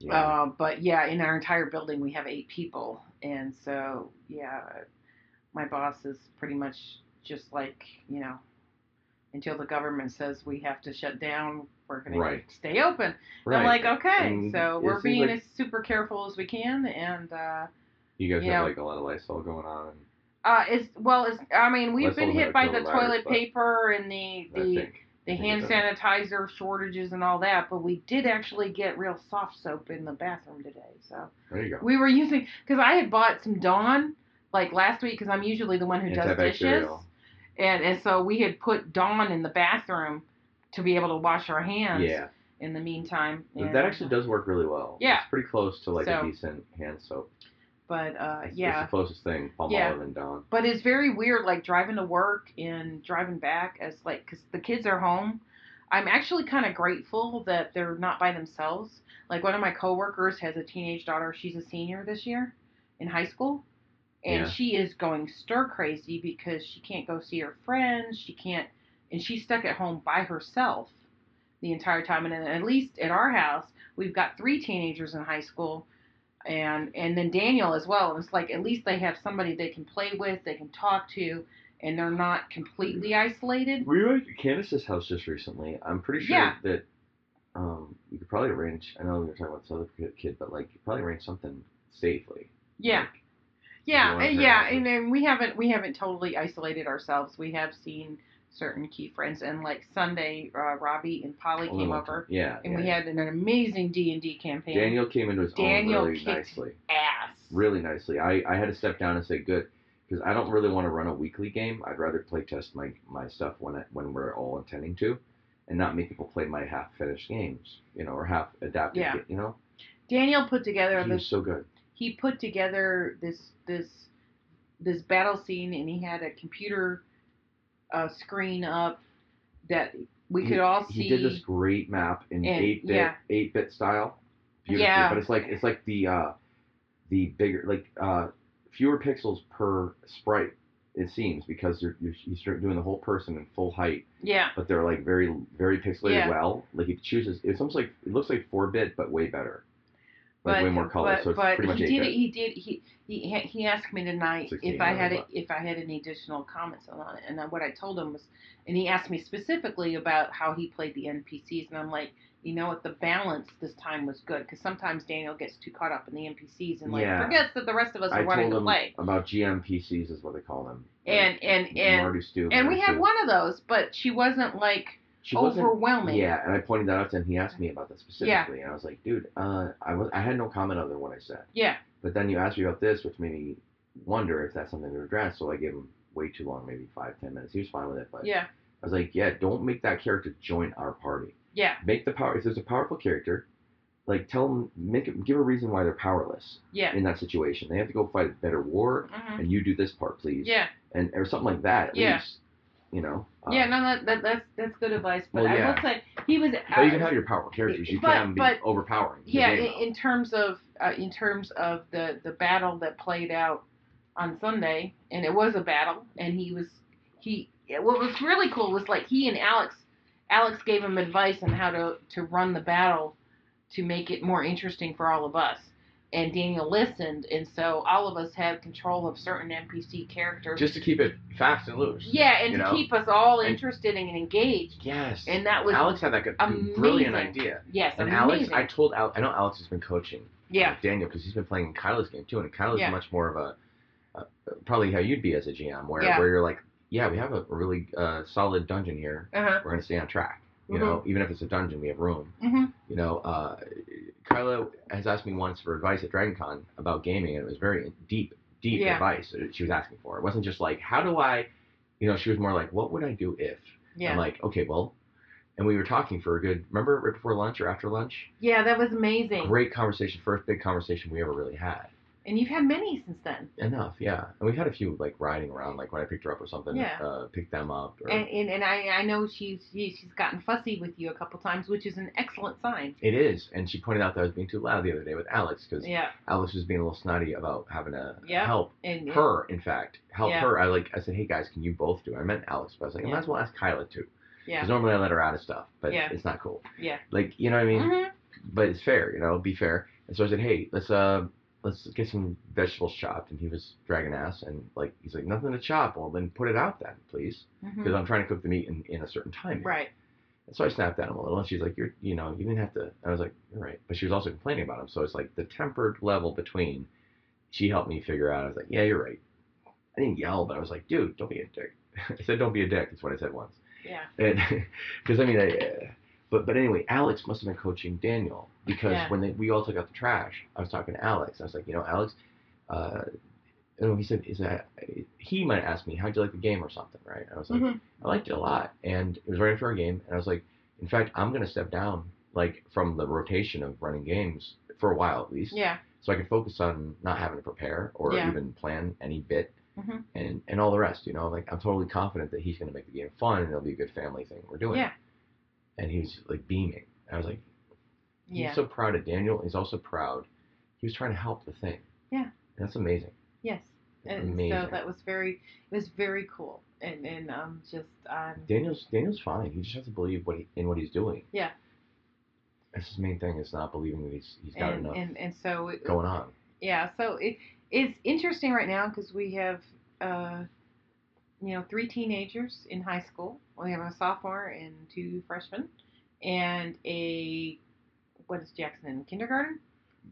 A: Yeah.
B: Uh, but yeah, in our entire building we have eight people, and so yeah, my boss is pretty much just like you know, until the government says we have to shut down, we're gonna
A: Right.
B: stay open.
A: right.
B: I'm like, okay,
A: And
B: so we're being
A: like
B: as super careful as we can, and uh,
A: you guys
B: you
A: have
B: know,
A: like a lot of Lysol going on.
B: Uh, it's well, it's I mean we've
A: Let's
B: been hit by the toilet paper and the the the hand sanitizer shortages and all that, but we did actually get real soft soap in the bathroom today, so.
A: There you go.
B: We were using because I had bought some Dawn like last week because I'm usually the one who does dishes, and and so we had put Dawn in the bathroom to be able to wash our hands
A: Yeah.
B: in the meantime. And-
A: that actually does work really well.
B: Yeah.
A: It's pretty close to like
B: So-
A: a decent hand soap.
B: But uh, yeah,
A: It's the closest thing.
B: Yeah.
A: and Dawn.
B: but it's very weird like driving to work and driving back as like because the kids are home. I'm actually kind of grateful that they're not by themselves. Like one of my coworkers has a teenage daughter. She's a senior this year in high school. And
A: Yeah.
B: she is going stir crazy because she can't go see her friends. She can't, and she's stuck at home by herself the entire time. And at least at our house, we've got three teenagers in high school, and and then Daniel as well. It's like at least they have somebody they can play with, they can talk to, and they're not completely isolated.
A: We Were at Candace's house just recently? I'm pretty sure
B: Yeah.
A: that um, you could probably arrange. I know we were talking about this other kid- but like you probably arrange something safely.
B: Yeah.
A: Like,
B: Yeah, and yeah, and then we haven't we haven't totally isolated ourselves. We have seen certain key friends, and like Sunday, uh, Robbie and Polly came over,
A: Yeah.
B: and
A: yeah,
B: we
A: yeah.
B: had an amazing D and D campaign.
A: Daniel came into his
B: Daniel
A: own really nicely.
B: ass.
A: Really nicely. I, I had to step down and say good because I don't really want to run a weekly game. I'd rather play test my, my stuff when I, when we're all intending to, and not make people play my half finished games. You know, or half adapted.
B: Yeah.
A: You know,
B: Daniel put together
A: he
B: this.
A: was so good.
B: He put together this this this battle scene, and he had a computer uh, screen up that we
A: He-
B: could all see.
A: He did this great map in eight bit eight bit style.
B: Yeah.
A: But it's like it's like the uh the bigger like uh fewer pixels per sprite it seems because you're you're, you start doing the whole person in full height,
B: yeah,
A: but they're like very very pixelated
B: Yeah.
A: well. Like it chooses it's almost like it looks like four bit but way better. Like way more color.
B: But,
A: so it's
B: but
A: pretty much
B: he did.
A: bit.
B: He did. He he he asked me tonight
A: 16,
B: if I had
A: whatever.
B: if I had any additional comments on it, and what I told him was, and he asked me specifically about how he played the NPCs, and I'm like, you know what, the balance this time was good because sometimes Daniel gets too caught up in the NPCs and like
A: Yeah.
B: forgets that the rest of us
A: I
B: are wanting
A: told
B: to
A: him
B: play.
A: about GMPCs is what they call them.
B: And and and
A: Marty
B: and we had one of those, but she wasn't like
A: She wasn't-
B: overwhelming.
A: Yeah, and I pointed that out to him. He asked me about that specifically, and I was like, dude, uh, I was I had no comment other than what I said.
B: Yeah.
A: But then you asked me about this, which made me wonder if that's something to address. So I gave him way too long, maybe five, ten minutes. He was fine with it, but
B: Yeah.
A: I was like, yeah, don't make that character join our party.
B: Yeah.
A: Make the power. If there's a powerful character, like tell them, make it, give a reason why they're powerless
B: Yeah.
A: in that situation. They have to go fight a better war,
B: Mhm.
A: and you do this part, please.
B: Yeah.
A: And or something like that. At
B: Yeah.
A: least, you know.
B: Yeah,
A: Um,
B: no, that, that that's that's good advice. But
A: Well,
B: I will say he was.
A: But you
B: uh,
A: can have your powerful characters. You
B: but-
A: can be
B: but-
A: overpowering.
B: Yeah, in, in terms of uh, in terms of the the battle that played out on Sunday, and it was a battle, and he was he. What was really cool was like he and Alex, Alex gave him advice on how to to run the battle, to make it more interesting for all of us. And Daniel listened, and so all of us had control of certain NPC characters.
A: just to keep it fast and loose.
B: yeah, and to
A: know?
B: keep us all
A: And-
B: interested and engaged.
A: Yes.
B: And that was
A: Alex had that good,
B: amazing.
A: brilliant idea.
B: yes,
A: And
B: amazing.
A: Alex, I told Alex, I know Alex has been coaching
B: yeah,
A: uh, Daniel because he's been playing in Kyla's game too, and Kyla's
B: Yeah.
A: much more of a, uh, probably how you'd be as a GM, where
B: Yeah.
A: where you're like, yeah, we have a really uh, solid dungeon here.
B: uh huh,
A: We're gonna stay on track. You
B: Mhm.
A: know, even if it's a dungeon, we have room.
B: hmm
A: You know, uh, Kyla has asked me once for advice at DragonCon about gaming, and it was very deep, deep
B: Yeah.
A: advice that she was asking for. It wasn't just like, how do I, you know, she was more like, what would I do if?
B: yeah.
A: I'm like, okay, well, and we were talking for a good, remember right before lunch or after lunch?
B: Yeah, that was amazing.
A: Great conversation, first big conversation we ever really had.
B: And you've had many since then.
A: Enough, yeah. And we've had a few like riding around, like when I picked her up or something,
B: Yeah.
A: uh, picked them up. Or,
B: And and, and I, I know she's she's gotten fussy with you a couple times, which is an excellent sign.
A: it is, and she pointed out that I was being too loud the other day with Alex because
B: Yeah.
A: Alex was being a little snotty about having to
B: Yeah.
A: help
B: And
A: her. In fact, help
B: Yeah.
A: her. I like. I said, hey guys, can you both do? it? I meant Alex, but I was like, I might as well ask Kyla too.
B: Yeah.
A: Because normally I let her out of stuff, but
B: Yeah.
A: it's not cool.
B: Yeah.
A: Like you know what I mean?
B: Mhm.
A: but it's fair, you know, be fair. And so I said, hey, let's uh, let's get some vegetables chopped, and he was dragging ass, and like he's like, nothing to chop. Well, then put it out then, please, because I'm trying to cook the meat in, in a certain time.
B: Right.
A: And so I snapped at him a little, and she's like, you're, you know, you didn't have to. I was like, you're right, but she was also complaining about him. So it's like the tempered level between. She helped me figure out. I was like, yeah, you're right. I didn't yell, but I was like, dude, don't be a dick. <laughs> I said, don't be a dick. That's what I said once.
B: Yeah.
A: And <laughs> because I mean, I, uh, but but anyway, Alex must have been coaching Daniel because
B: Yeah.
A: when they, we all took out the trash, I was talking to Alex. I was like, you know, Alex, uh, know, he said, is that he might ask me, how'd you like the game or something, right? I was like,
B: Mhm.
A: I liked it a lot, and it was right after our game, and I was like, in fact, I'm gonna step down like from the rotation of running games for a while at least,
B: Yeah.
A: so I can focus on not having to prepare or
B: Yeah.
A: even plan any bit
B: Mhm.
A: and and all the rest. You know, like I'm totally confident that he's going to make the game fun and it'll be a good family thing we're doing.
B: Yeah.
A: And he was like beaming. I was like, he's
B: Yeah.
A: so proud of Daniel. He's also proud. He was trying to help the thing.
B: Yeah.
A: And that's amazing.
B: Yes. And
A: amazing.
B: so that was very it was very cool. And and um just um
A: Daniel's Daniel's fine. He just has to believe what he, in what he's doing.
B: Yeah.
A: That's his main thing is not believing that he's he's got
B: and,
A: enough
B: and and so it,
A: going on.
B: yeah so it it's interesting right now because we have uh you know three teenagers in high school we have a sophomore and two freshmen and a what is jackson in kindergarten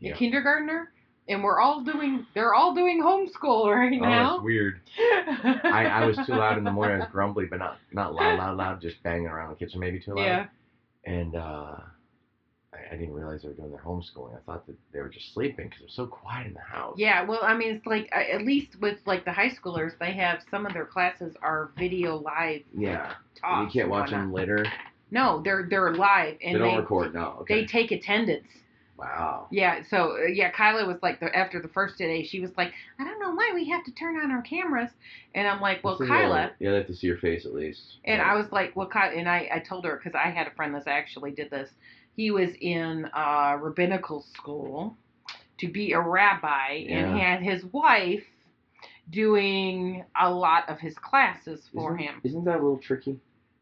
A: Yeah.
B: a kindergartner and we're all doing they're all doing homeschool <laughs> right
A: Oh,
B: now
A: it's weird. <laughs> I, I was too loud in the morning. I was grumbly, but not not loud, loud, loud. Just banging around the kitchen, maybe too loud.
B: yeah
A: and uh, I, I didn't realize they were doing their homeschooling. I thought that they were just sleeping because it was so quiet in the house.
B: yeah well i mean it's like at least with like the high schoolers they have some of their classes are video live
A: Yeah.
B: talks
A: you can't watch them later.
B: no they're they're live and
A: they don't
B: they
A: record. No. Okay.
B: they take attendance
A: wow.
B: Yeah, so uh, yeah, Kyla was like the after the first day, she was like, I don't know why we have to turn on our cameras, and I'm like, well, Kyla,
A: Yeah, they have to see your face at least.
B: and
A: Yeah.
B: I was like, well, Kyla, and I I told her because I had a friend that actually did this. He was in uh, rabbinical school to be a rabbi, and
A: Yeah.
B: had his wife doing a lot of his classes for
A: isn't,
B: him.
A: Isn't that a little tricky?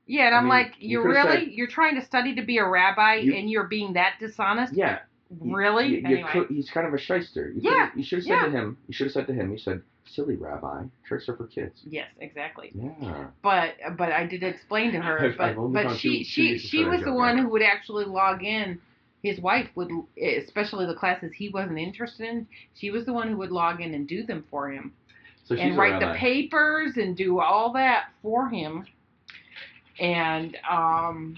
B: Yeah, and
A: I
B: I'm
A: mean,
B: like,
A: you
B: you're
A: could've
B: really
A: said-
B: you're trying to study to be a rabbi,
A: You-
B: and you're being that dishonest.
A: Yeah.
B: Really?
A: you- you
B: anyway.
A: he's kind of a shyster. You
B: Yeah,
A: You should have said to him. You should have said to him. You said, "Silly rabbi, tricks are for kids."
B: Yes, exactly.
A: Yeah.
B: But but I did explain to her. <laughs>
A: I've-
B: but
A: I've
B: but she
A: two- two
B: she
A: to
B: she was the one who would actually log in. His wife would, especially the classes he wasn't interested in. She was the one who would log in and do them for him
A: So she's
B: and write the papers and do all that for him. And um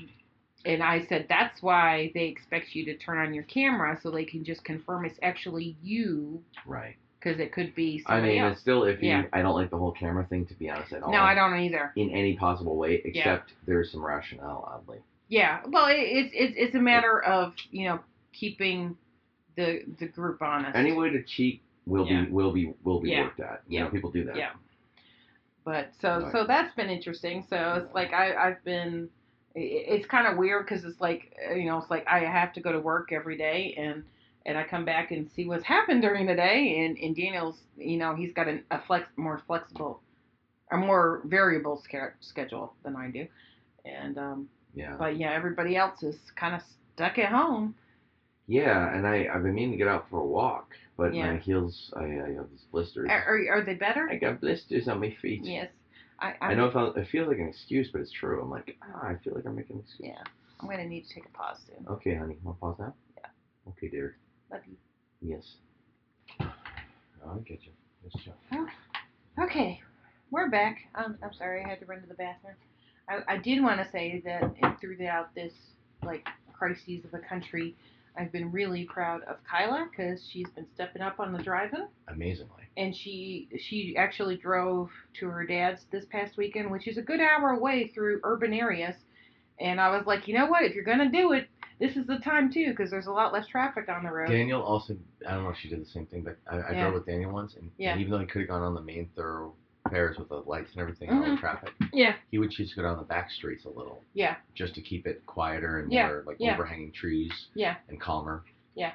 B: and I said that's why they expect you to turn on your camera so they can just confirm it's actually you
A: Right.
B: Because it could be
A: I mean,
B: else.
A: it's still iffy.
B: Yeah.
A: I don't like the whole camera thing, to be honest, at all.
B: No, I don't either.
A: In any possible way, except there's some rationale, oddly.
B: Yeah, well, it's it's it's a matter of you know keeping the the group honest.
A: Any way to cheat will
B: Yeah.
A: be will be will be
B: Yeah.
A: worked at. You
B: Yeah.
A: know, people do that.
B: Yeah. But so
A: Right.
B: so that's been interesting. So it's like I I've been it's kind of weird because it's like uh, you know it's like I have to go to work every day and and I come back and see what's happened during the day and and Daniel's you know he's got an, a flex more flexible a more variable sca- schedule than I do and um
A: Yeah.
B: but yeah everybody else is kind of stuck at home
A: Yeah, and I I've been meaning to get out for a walk, but
B: Yeah.
A: my heels I, I have these blisters.
B: are are, are they better
A: I got blisters on my feet.
B: yes I
A: I know it, it feels like an excuse, but it's true. I'm like, ah, I feel like I'm making an excuse.
B: yeah I'm gonna need to take a pause soon
A: Okay, honey, want to pause now?
B: Yeah.
A: Okay, dear. Yes. I get you. Yes, Joe.
B: Okay, we're back. Um, I'm sorry, I had to run to the bathroom. I, I did want to say that throughout this like crises of the country, I've been really proud of Kyla because she's been stepping up on the driving,
A: Amazingly.
B: and she she actually drove to her dad's this past weekend, which is a good hour away through urban areas. And I was like, you know what? If you're gonna do it, this is the time too, because there's a lot less traffic on the road.
A: Daniel also, I don't know if she did the same thing, but I, I
B: Yeah.
A: drove with Daniel once, and,
B: Yeah.
A: and even though he could have gone on the main thoroughfares with the lights and everything, all the traffic,
B: yeah,
A: he would choose to go down the back streets a little.
B: Yeah.
A: Just to keep it quieter and
B: Yeah,
A: more like
B: yeah.
A: overhanging trees.
B: Yeah.
A: And calmer.
B: Yeah.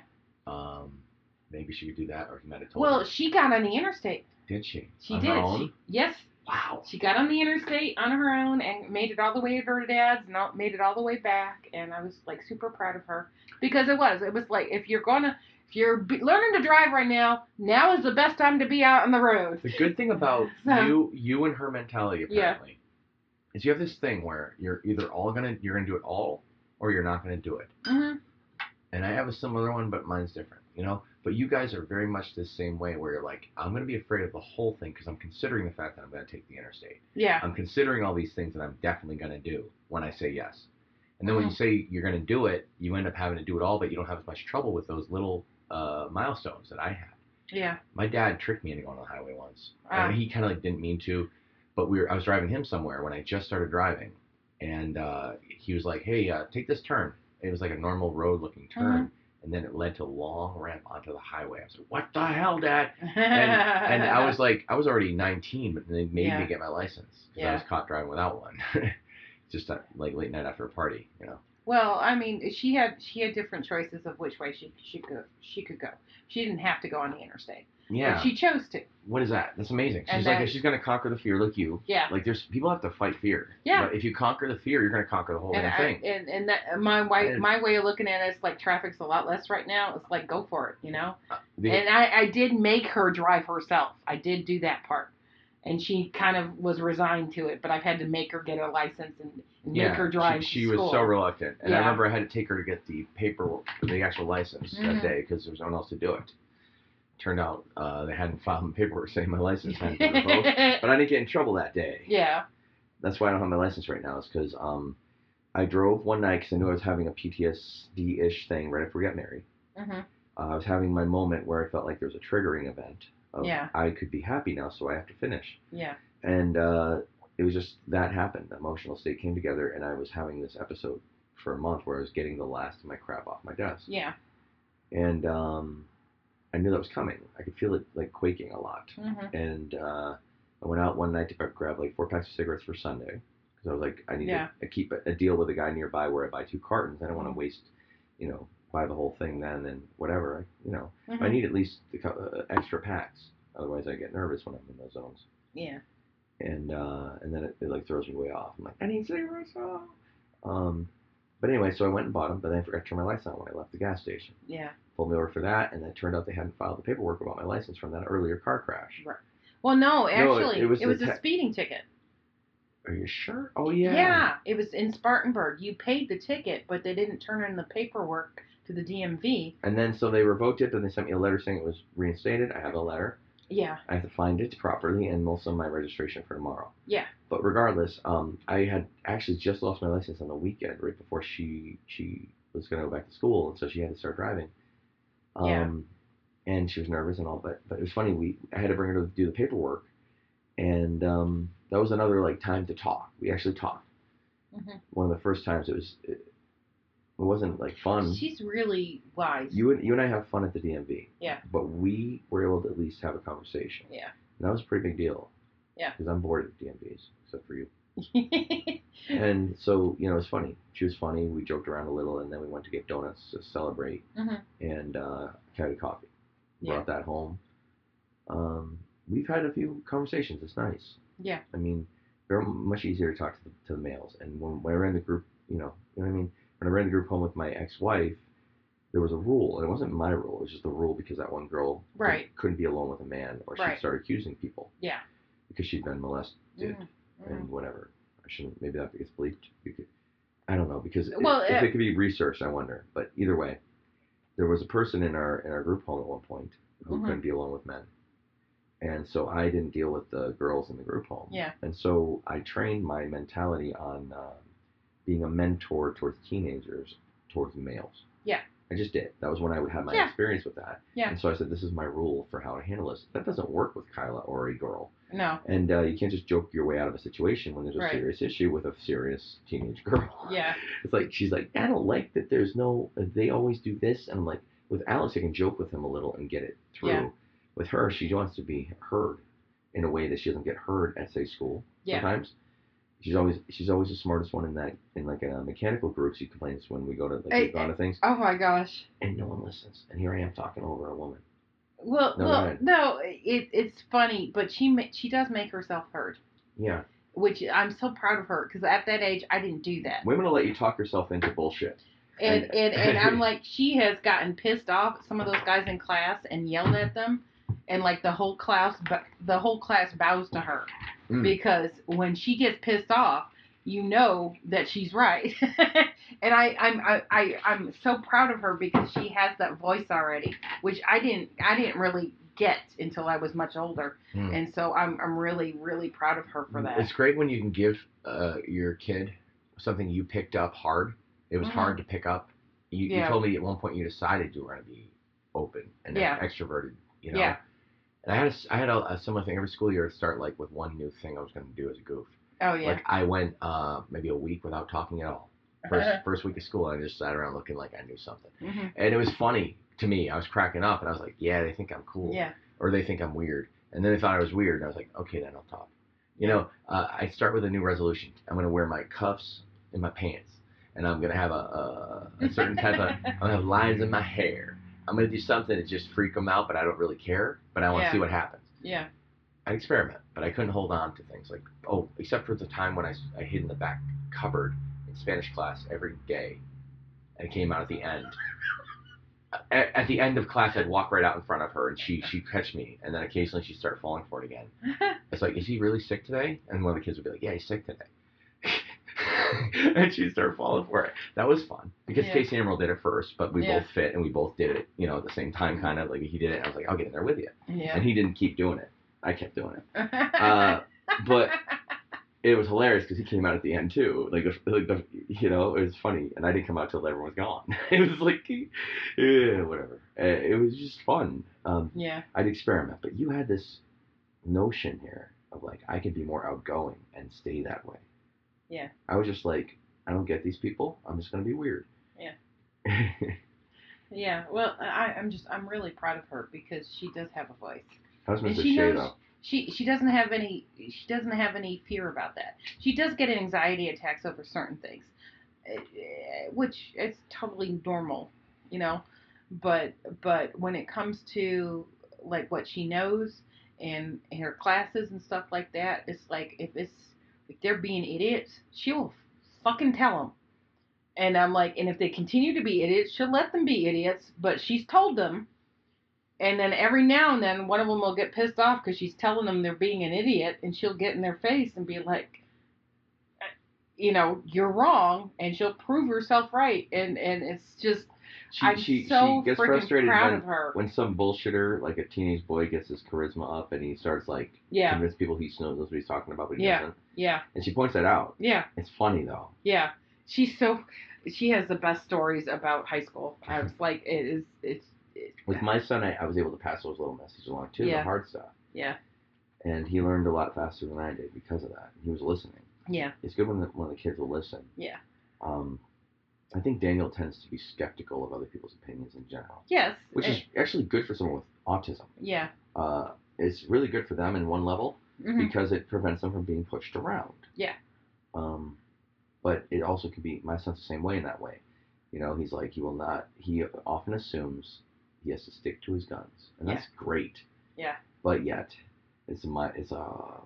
A: Um, maybe she could do that, or he might have told
B: well,
A: her.
B: she got on the interstate.
A: Did she?
B: She
A: On
B: did. She, yes,
A: Wow.
B: She got on the interstate on her own and made it all the way to her dad's and all- made it all the way back. And I was like super proud of her because it was. It was like if you're gonna, if you're learning to drive right now, now is the best time to be out on the road.
A: The good thing about <laughs>
B: So-
A: you, you and her mentality
B: Yeah.
A: apparently, is you have this thing where you're either all gonna you're gonna do it all, or you're not gonna do it.
B: hmm
A: And I have a similar one, but mine's different. You know. But you guys are very much the same way, where you're like, I'm gonna be afraid of the whole thing because I'm considering the fact that I'm gonna take the interstate.
B: Yeah.
A: I'm considering all these things that I'm definitely gonna do when I say yes. And then when
B: Mm-hmm.
A: you say you're gonna do it, you end up having to do it all, but you don't have as much trouble with those little uh, milestones that I have.
B: Yeah.
A: My dad tricked me into going on the highway once.
B: Ah.
A: And he kind of like didn't mean to, but we were I was driving him somewhere when I just started driving, and uh, he was like, "Hey, uh, take this turn." It was like a normal road looking turn,
B: Mm-hmm.
A: And then it led to a long ramp onto the highway. I was like, "What the hell, Dad?" And, and I was <laughs> like, I was already 19, but they made
B: Yeah.
A: me get my license because I was caught driving without one. <laughs> Just uh, like late night after a party, you know.
B: Well, I mean, she had she had different choices of which way she she could she could go. She didn't have to go on the interstate.
A: Yeah.
B: But she chose to.
A: what is that? That's amazing. She's
B: And
A: like,
B: then-
A: she's gonna conquer the fear like you.
B: Yeah.
A: Like there's people have to fight fear.
B: Yeah.
A: But if you conquer the fear, you're gonna conquer the whole
B: And, I,
A: thing.
B: and and that my way my way of looking at it is like traffic's a lot less right now. It's like go for it, you know.
A: The-
B: And I, I did make her drive herself. I did do that part. And she kind of was resigned to it, but I've had to make her get a license and, and
A: yeah,
B: make her drive.
A: She, she was so reluctant, and I remember I had to take her to get the paper, the actual license
B: Mhm.
A: that day because there was no one else to do it. Turned out uh, they hadn't filed my paperwork saying my license hadn't been <laughs> revoked, but I didn't get in trouble that day.
B: yeah.
A: That's why I don't have my license right now. Is because um, I drove one night because I knew I was having a PTSD-ish thing right after we got married.
B: hmm
A: Uh, I was having my moment where I felt like there was a triggering event. Of,
B: Yeah.
A: I could be happy now, so I have to finish.
B: Yeah.
A: And uh, it was just that happened. The emotional state came together, and I was having this episode for a month where I was getting the last of my crap off my desk.
B: Yeah.
A: And um, I knew that was coming. I could feel it like quaking a lot.
B: hmm
A: And uh, I went out one night to grab like four packs of cigarettes for Sunday because I was like, I need
B: Yeah.
A: to keep a, a deal with a guy nearby where I buy two cartons. I don't want to waste, you know, buy the whole thing then and whatever. I, you know,
B: hmm
A: I need at least a cou- uh, extra packs. Otherwise, I get nervous when I'm in those zones.
B: Yeah.
A: And uh, and then it, it like throws me way off. I'm like, I need cigarettes. Oh. Um, But anyway, so I went and bought them, but then I forgot to turn my lights on when I left the gas station.
B: Yeah.
A: Pulled me over for that, and then it turned out they hadn't filed the paperwork about my license from that earlier car crash. Right.
B: Well, no,
A: No, it-
B: actually,
A: it was
B: it was,
A: te-
B: a speeding ticket.
A: Are you sure? Oh yeah.
B: Yeah, it was in Spartanburg. You paid the ticket, but they didn't turn in the paperwork to the DMV.
A: And then so they revoked it, then they sent me a letter saying it was reinstated. I have a letter.
B: Yeah.
A: I have to find it properly and also my registration for tomorrow.
B: Yeah.
A: But regardless, um, I had actually just lost my license on the weekend right before she she was gonna go back to school, and so she had to start driving. Um,
B: Yeah.
A: And she was nervous and all, but but it was funny. We I had to bring her to do the paperwork, and um, that was another like time to talk. We actually talked.
B: Mhm.
A: One of the first times it was. It, it wasn't like fun.
B: She's really wise.
A: You and you and I have fun at the DMV.
B: Yeah.
A: But we were able to at least have a conversation.
B: Yeah.
A: And that was a pretty big deal.
B: Yeah.
A: Because I'm bored at DMVs, except for you. <laughs> And so, you know, it was funny. She was funny. We joked around a little, and then we went to get donuts to celebrate
B: mm-hmm.
A: and uh, carry coffee.
B: Yeah.
A: Brought that home. Um, we've had a few conversations. It's nice.
B: Yeah.
A: I mean, they're much easier to talk to the, to the males. And when, when I in the group, you know, you know what I mean? When I ran the group home with my ex-wife, there was a rule, and it wasn't my rule. It was just the rule because that one girl
B: Right.
A: couldn't be alone with a man, or she'd
B: Right.
A: start accusing people.
B: Yeah.
A: Because she'd been molested
B: Mhm.
A: and
B: Mhm.
A: whatever. I shouldn't. Maybe that gets bleeped. You could, I don't know because it-
B: Well,
A: if it could be researched, I wonder. But either way, there was a person in our in our group home at one point who
B: Mhm.
A: couldn't be alone with men, and so I didn't deal with the girls in the group home.
B: Yeah.
A: And so I trained my mentality on um, being a mentor towards teenagers, towards males.
B: Yeah.
A: I just did. That was when I would have my
B: Yeah.
A: experience with that.
B: Yeah.
A: And so I said, this is my rule for how to handle this. That doesn't work with Kyla or a girl.
B: No.
A: And uh, you can't just joke your way out of a situation when there's a
B: Right.
A: serious issue with a serious teenage girl. <laughs>
B: Yeah.
A: It's like she's like, I don't like that. There's no. They always do this, and I'm like, with Alex, I can joke with him a little and get it through.
B: Yeah.
A: With her, she wants to be heard in a way that she doesn't get heard at say school.
B: Yeah.
A: Sometimes she's always she's always the smartest one in that in like a mechanical group. She complains when we go to like we've gone to things,
B: Oh my gosh.
A: and no one listens. And here I am talking over a woman.
B: Well,
A: No,
B: well, no, it, it's funny, but she she does make herself heard,
A: Yeah,
B: which I'm so proud of her because at that age I didn't do that.
A: women will let you talk yourself into bullshit.
B: And
A: And-
B: and, and I'm <laughs> like, she has gotten pissed off at some of those guys in class and yelled at them, and like the whole class, but the whole class bows to her
A: Mm.
B: because when she gets pissed off, you know that she's right. <laughs> and I I'm I, I I'm so proud of her because she has that voice already, which I didn't I didn't really get until I was much older,
C: Hmm.
B: and so I'm I'm really really proud of her for that.
C: It's great when you can give uh, your kid something you picked up hard. It was
B: Mhm.
C: hard to pick up. You, you
B: Yeah.
C: told me at one point you decided you were going to be open and
B: Yeah.
C: extroverted. You know.
B: Yeah.
C: And I had a, I had a, a similar thing every school year. I'd start like with one new thing I was going to do as a goof.
B: Oh yeah.
C: Like I went uh, maybe a week without talking at all. First <laughs> first week of school, I just sat around looking like I knew something,
B: hmm
C: and it was funny to me. I was cracking up, and I was like, "Yeah, they think I'm cool."
B: Yeah.
C: or they think I'm weird. And then they thought I was weird, and I was like, okay, then I'll talk. You know, uh, I start with a new resolution. I'm going to wear my cuffs in my pants, and I'm going to have a, a, a certain type of, I'm going to have lines in my hair. I'm going to do something to just freak them out, but I don't really care, but I want to
B: Yeah.
C: see what happens.
B: Yeah.
C: I experiment, but I couldn't hold on to things like, oh, except for the time when I, I hid in the back cupboard in Spanish class every day, and it came out at the end. At, at the end of class, I'd walk right out in front of her, and she she'd catch me, and then occasionally she'd start falling for it again. <laughs> It's like, is he really sick today? And one of the kids would be like, yeah, he's sick today. <laughs> and she started falling for it. That was fun because
B: Yeah.
C: Casey Emerald did it first, but we
B: Yeah.
C: both fit and we both did it, you know, at the same time, kind of like he did it. I was like, I'll get in there with you,
B: yeah.
C: and he didn't keep doing it. I kept doing it. <laughs> Uh, but <laughs> it was hilarious because he came out at the end too. Like, like the, you know, it was funny, and I didn't come out till everyone was gone. it was like, yeah, whatever. Uh, It was just fun. Um,
B: yeah.
C: I'd experiment, but you had this notion here of like I can be more outgoing and stay that way.
B: Yeah.
C: I was just like, I don't get these people. I'm just gonna be weird.
B: Yeah. <laughs> Yeah. Well, I, I'm just I'm really proud of her because she does have a voice.
A: How's
B: And
A: Mr.
B: she
A: Shea
B: knows-
A: though?
B: She she doesn't have any she doesn't have any fear about that. She does get anxiety attacks over certain things, eh, eh, which is totally normal, you know. But but when it comes to like what she knows and her classes and stuff like that, it's like if it's if they're being idiots, she'll fucking tell them. And I'm like, and if they continue to be idiots, she'll let them be idiots. But she's told them. And then every now and then, one of them will get pissed off because she's telling them they're being an idiot, and she'll get in their face and be like, uh, you know, you're wrong, and she'll prove herself right. And and it's just,
A: She
B: I'm
A: she
B: so
A: she gets frustrated when when some bullshitter like a teenage boy gets his charisma up and he starts like
B: yeah,
A: convince people he knows what he's talking about, but he
B: Yeah.
A: doesn't.
B: yeah,
A: And she points that out.
B: yeah.
A: It's funny though.
B: Yeah, she's so. She has the best stories about high school. I was <laughs> like, it is. It's. It,
A: With my son, I, I was able to pass those little messages along too,
B: Yeah.
A: the hard stuff,
B: yeah,
A: and he learned a lot faster than I did because of that. He was listening.
B: yeah,
A: It's good when the, when the kids will listen.
B: Yeah.
A: Um, I think Daniel tends to be skeptical of other people's opinions in general,
B: yes.
A: which
B: eh,
A: is actually good for someone with autism.
B: Yeah.
A: Uh, it's really good for them in one level
B: mhm,
A: because it prevents them from being pushed around.
B: Yeah.
A: Um, but it also can be my son's the same way in that way. You know, he's like he will not. He often assumes he has to stick to his guns, and that's great.
B: Yeah.
A: But yet, it's my it's a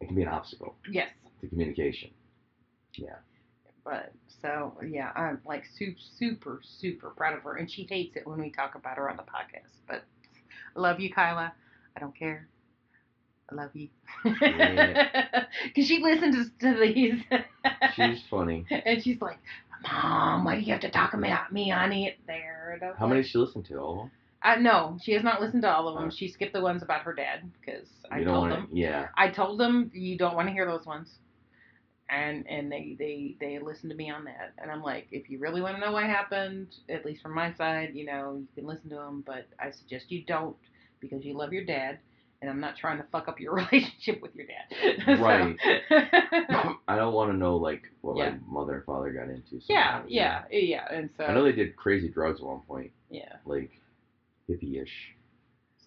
A: it can be an obstacle
B: Yes.
A: to communication. Yeah.
B: But so yeah, I'm like super, super, super proud of her, and she hates it when we talk about her on the podcast. But I love you, Kyla. I don't care. I love you.
A: Yeah. <laughs>
B: Because she listens to these.
A: She's funny. <laughs>
B: and she's like, Mom, why do you have to talk about me on it there?
A: How many
B: like,
A: she listen to? All of them?
B: Uh, no, she has not listened to all of them.
A: Uh.
B: She skipped the ones about her dad because I told
A: wanna,
B: them.
A: Yeah.
B: I told them you don't want to hear those ones, and and they they they listened to me on that. And I'm like, if you really want to know what happened, at least from my side, you know, you can listen to them. But I suggest you don't because you love your dad, and I'm not trying to fuck up your <laughs> relationship with your dad. <laughs>
A: Right. <laughs> I don't want to know like what
B: Yeah.
A: my mother and father got into.
B: yeah, yeah, yeah. And so
A: I know they did crazy drugs at one point,
B: yeah.
A: like hippie-ish.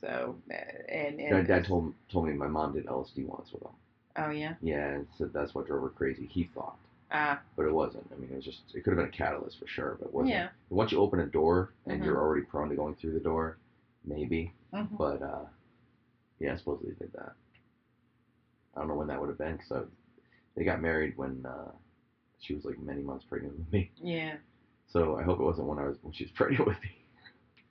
B: So uh, and
A: Dad, Dad told told me my mom did LSD once with him.
B: Oh yeah.
A: Yeah, and said that's what drove her crazy. He thought,
B: Uh,
A: but it wasn't. I mean, it was just it could have been a catalyst for sure, but it wasn't.
B: yeah.
A: Once you open a door and
B: Mhm.
A: you're already prone to going through the door, maybe.
B: mhm.
A: But uh, yeah, supposedly they did that. I don't know when that would have been because they got married when uh, she was like many months pregnant with me.
B: Yeah.
A: So I hope it wasn't when I was when she was <laughs> pregnant with me.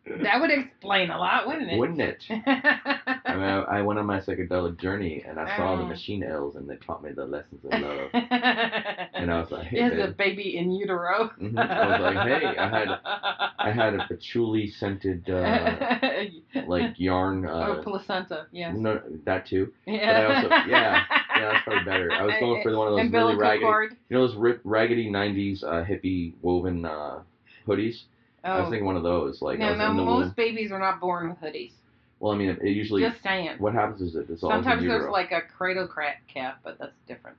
B: That would explain a lot, wouldn't it?
A: Wouldn't it? <laughs> I mean, I, I went on my psychedelic journey and I saw the
B: Oh.
A: machine elves and they taught me the lessons of love. <laughs> and I was like, hey,
B: There's a baby in utero.
A: Mhm. I was like, hey, I had I had a <laughs> patchouli scented uh, like yarn.
B: oh,
A: Uh,
B: placenta, yes.
A: no, that too.
B: Yeah.
A: I also- yeah, yeah, that's probably better. I was going for one of those really raggedy,
B: cord.
A: you know, those rip, raggedy '90s uh, hippie woven uh, hoodies. I was
B: Oh.
A: thinking one of those. Like,
B: no, no, most
A: womb.
B: babies are not born with hoodies.
A: Well, I mean, it, usually
B: Just saying.
A: what happens is it dissolves
B: Sometimes there's
A: utero.
B: like a cradle crap cap, but that's different.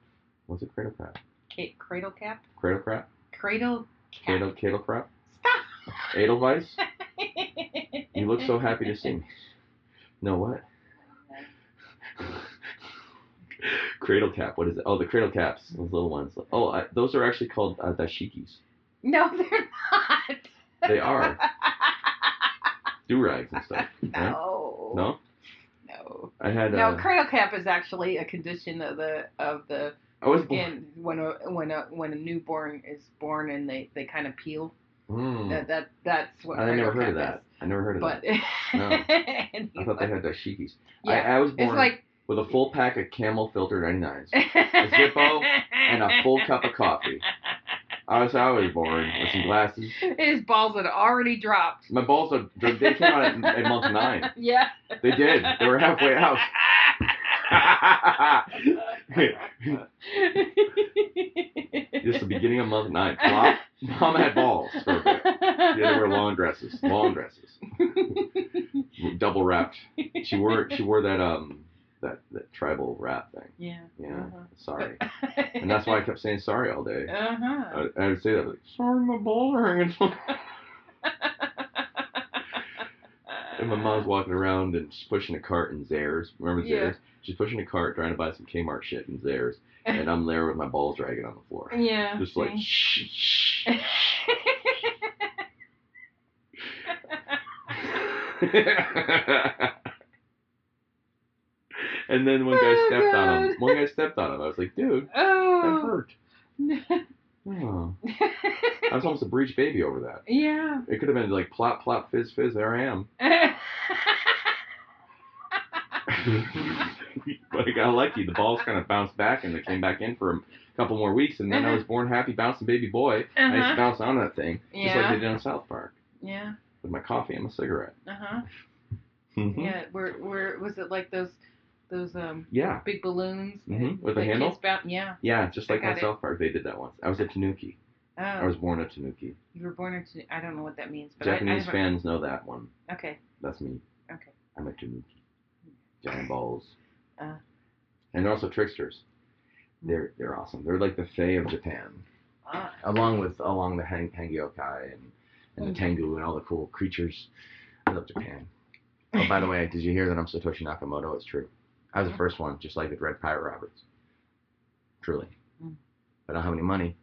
A: What's a cradle crap?
B: Ca- cradle cap?
A: Cradle crap?
B: Cradle cap.
A: Cradle, cradle crap?
B: Stop.
A: Edelweiss? <laughs> You look so happy to see me. No, what? <laughs> cradle cap. What is it? Oh, the cradle caps. Those little ones. Oh, I, those are actually called uh, dashikis.
B: No, <laughs> they're not.
A: They are. <laughs> Do rags and stuff. right?
B: no.
A: No?
B: No.
A: I had.
B: No,
A: Uh,
B: cradle cap is actually a condition of the of the
A: I was.
B: skin when a when a when a newborn is born and they they kind of peel.
A: Hmm.
B: That that that's what.
A: I never heard of that. I never heard of
B: But
A: that. <laughs> No.
B: and
A: I thought they had dashikis.
B: yeah,
A: I, I was born
B: like
A: with a full pack of Camel filtered 99s. a Zippo and a full cup of coffee. <laughs> I was was born with some glasses.
B: His balls had already dropped.
A: My balls are they came out at, at month nine. <laughs>
B: Yeah.
A: They did. They were halfway out. <laughs> Just the beginning of month nine. Mom, Mom had balls for a bit. Had to wear long dresses. Long dresses. <laughs> Double wrapped. She wore she wore that um that, that tribal wrap thing.
B: Yeah.
A: Yeah.
B: Uh-huh.
A: Sorry. <laughs> And that's why I kept saying sorry all day.
B: Uh huh.
A: I, I would say that like, sorry my balls are hanging. <laughs> and my mom's walking around and she's pushing a cart in Zayre's. Remember
B: Yeah.
A: Zayre's? She's pushing a cart trying to buy some Kmart shit in Zayre's. And I'm there with my balls dragging on the floor.
B: yeah.
A: Just like shh shh. <laughs> and then one guy
B: Oh,
A: stepped on him. One guy stepped on him. I was like, dude, <laughs> that
B: oh.
A: hurt. <laughs> Oh, I was almost a breech baby over that.
B: yeah.
A: It could have been like plop, plop, fizz, fizz. There I am. <laughs> but I got lucky. The balls kind of bounced back and they came back in for a couple more weeks, and then I was born happy, bouncing baby boy. I used to
B: uh-huh.
A: bounce on that thing just like they did on South Park
B: Yeah.
A: with my coffee and my cigarette.
B: Uh-huh.
A: Mhm.
B: Yeah. Where where was it like those those um
A: Yeah.
B: big balloons
A: Mhm, with a handle?
B: yeah.
A: Yeah, just like
B: it.
A: South Park, they did that once. I was a Tanuki.
B: Oh,
A: I was born a Tanuki.
B: you were born into I don't know what that means, but
A: Japanese
B: I,
A: fans know that one.
B: Okay.
A: That's me.
B: Okay.
A: I'm a Tanuki. Giant balls.
B: Uh.
A: and they're also tricksters. They're they're awesome. They're like the Fae of Japan,
B: Ah,
A: along with along the Hang, Hangyokai and and the
B: Mm.
A: Tengu and all the cool creatures. I love Japan. Oh, by the way, did you hear that I'm Satoshi Nakamoto? It's true. I was the first one, just like the Dread Pirate Roberts. Truly.
B: Mm.
A: I don't have any money.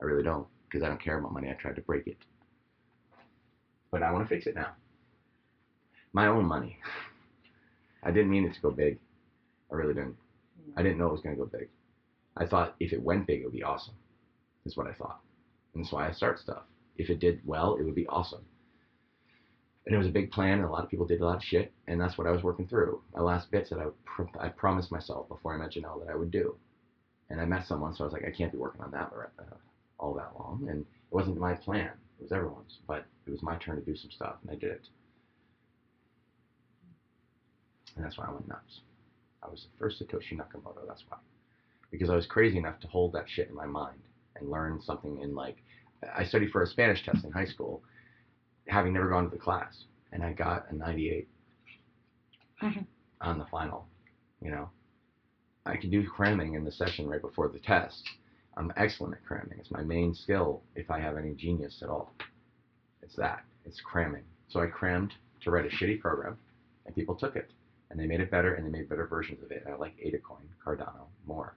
A: I really don't, because I don't care about money. I tried to break it. But I want to fix it now. My own money. I didn't mean it to go big. I really didn't. I didn't know it was going to go big. I thought if it went big, it would be awesome. Is what I thought. And that's why I start stuff. If it did well, it would be awesome. And it was a big plan, and a lot of people did a lot of shit, and that's what I was working through. My last bits that I, pr- I promised myself before I met Janelle that I would do. And I met someone, so I was like, I can't be working on that uh, all that long. And it wasn't my plan, it was everyone's. But it was my turn to do some stuff, and I did it. And that's why I went nuts. I was the first Satoshi Nakamoto, that's why. Because I was crazy enough to hold that shit in my mind and learn something in like, I studied for a Spanish test in high school, having never gone to the class, and I got a 98
B: Mhm.
A: on the final. You know, I can do cramming in the session right before the test. I'm excellent at cramming. It's my main skill if I have any genius at all. It's that. It's cramming. So I crammed to write a shitty program, and people took it, and they made it better, and they made better versions of it. And I like Adacoin, Cardano more,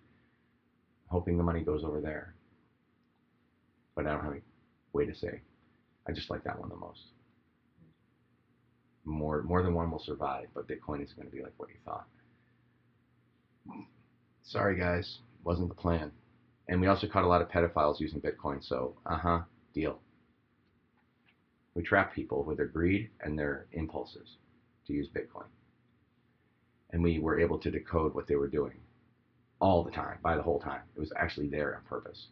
A: hoping the money goes over there. But I don't have any way to say. I just like that one the most. More, more than one will survive, but Bitcoin is going to be like what you thought. Sorry, guys, wasn't the plan. And we also caught a lot of pedophiles using Bitcoin, so uh huh, deal. We trap people with their greed and their impulses to use Bitcoin. And we were able to decode what they were doing all the time, by the whole time. It was actually there on purpose.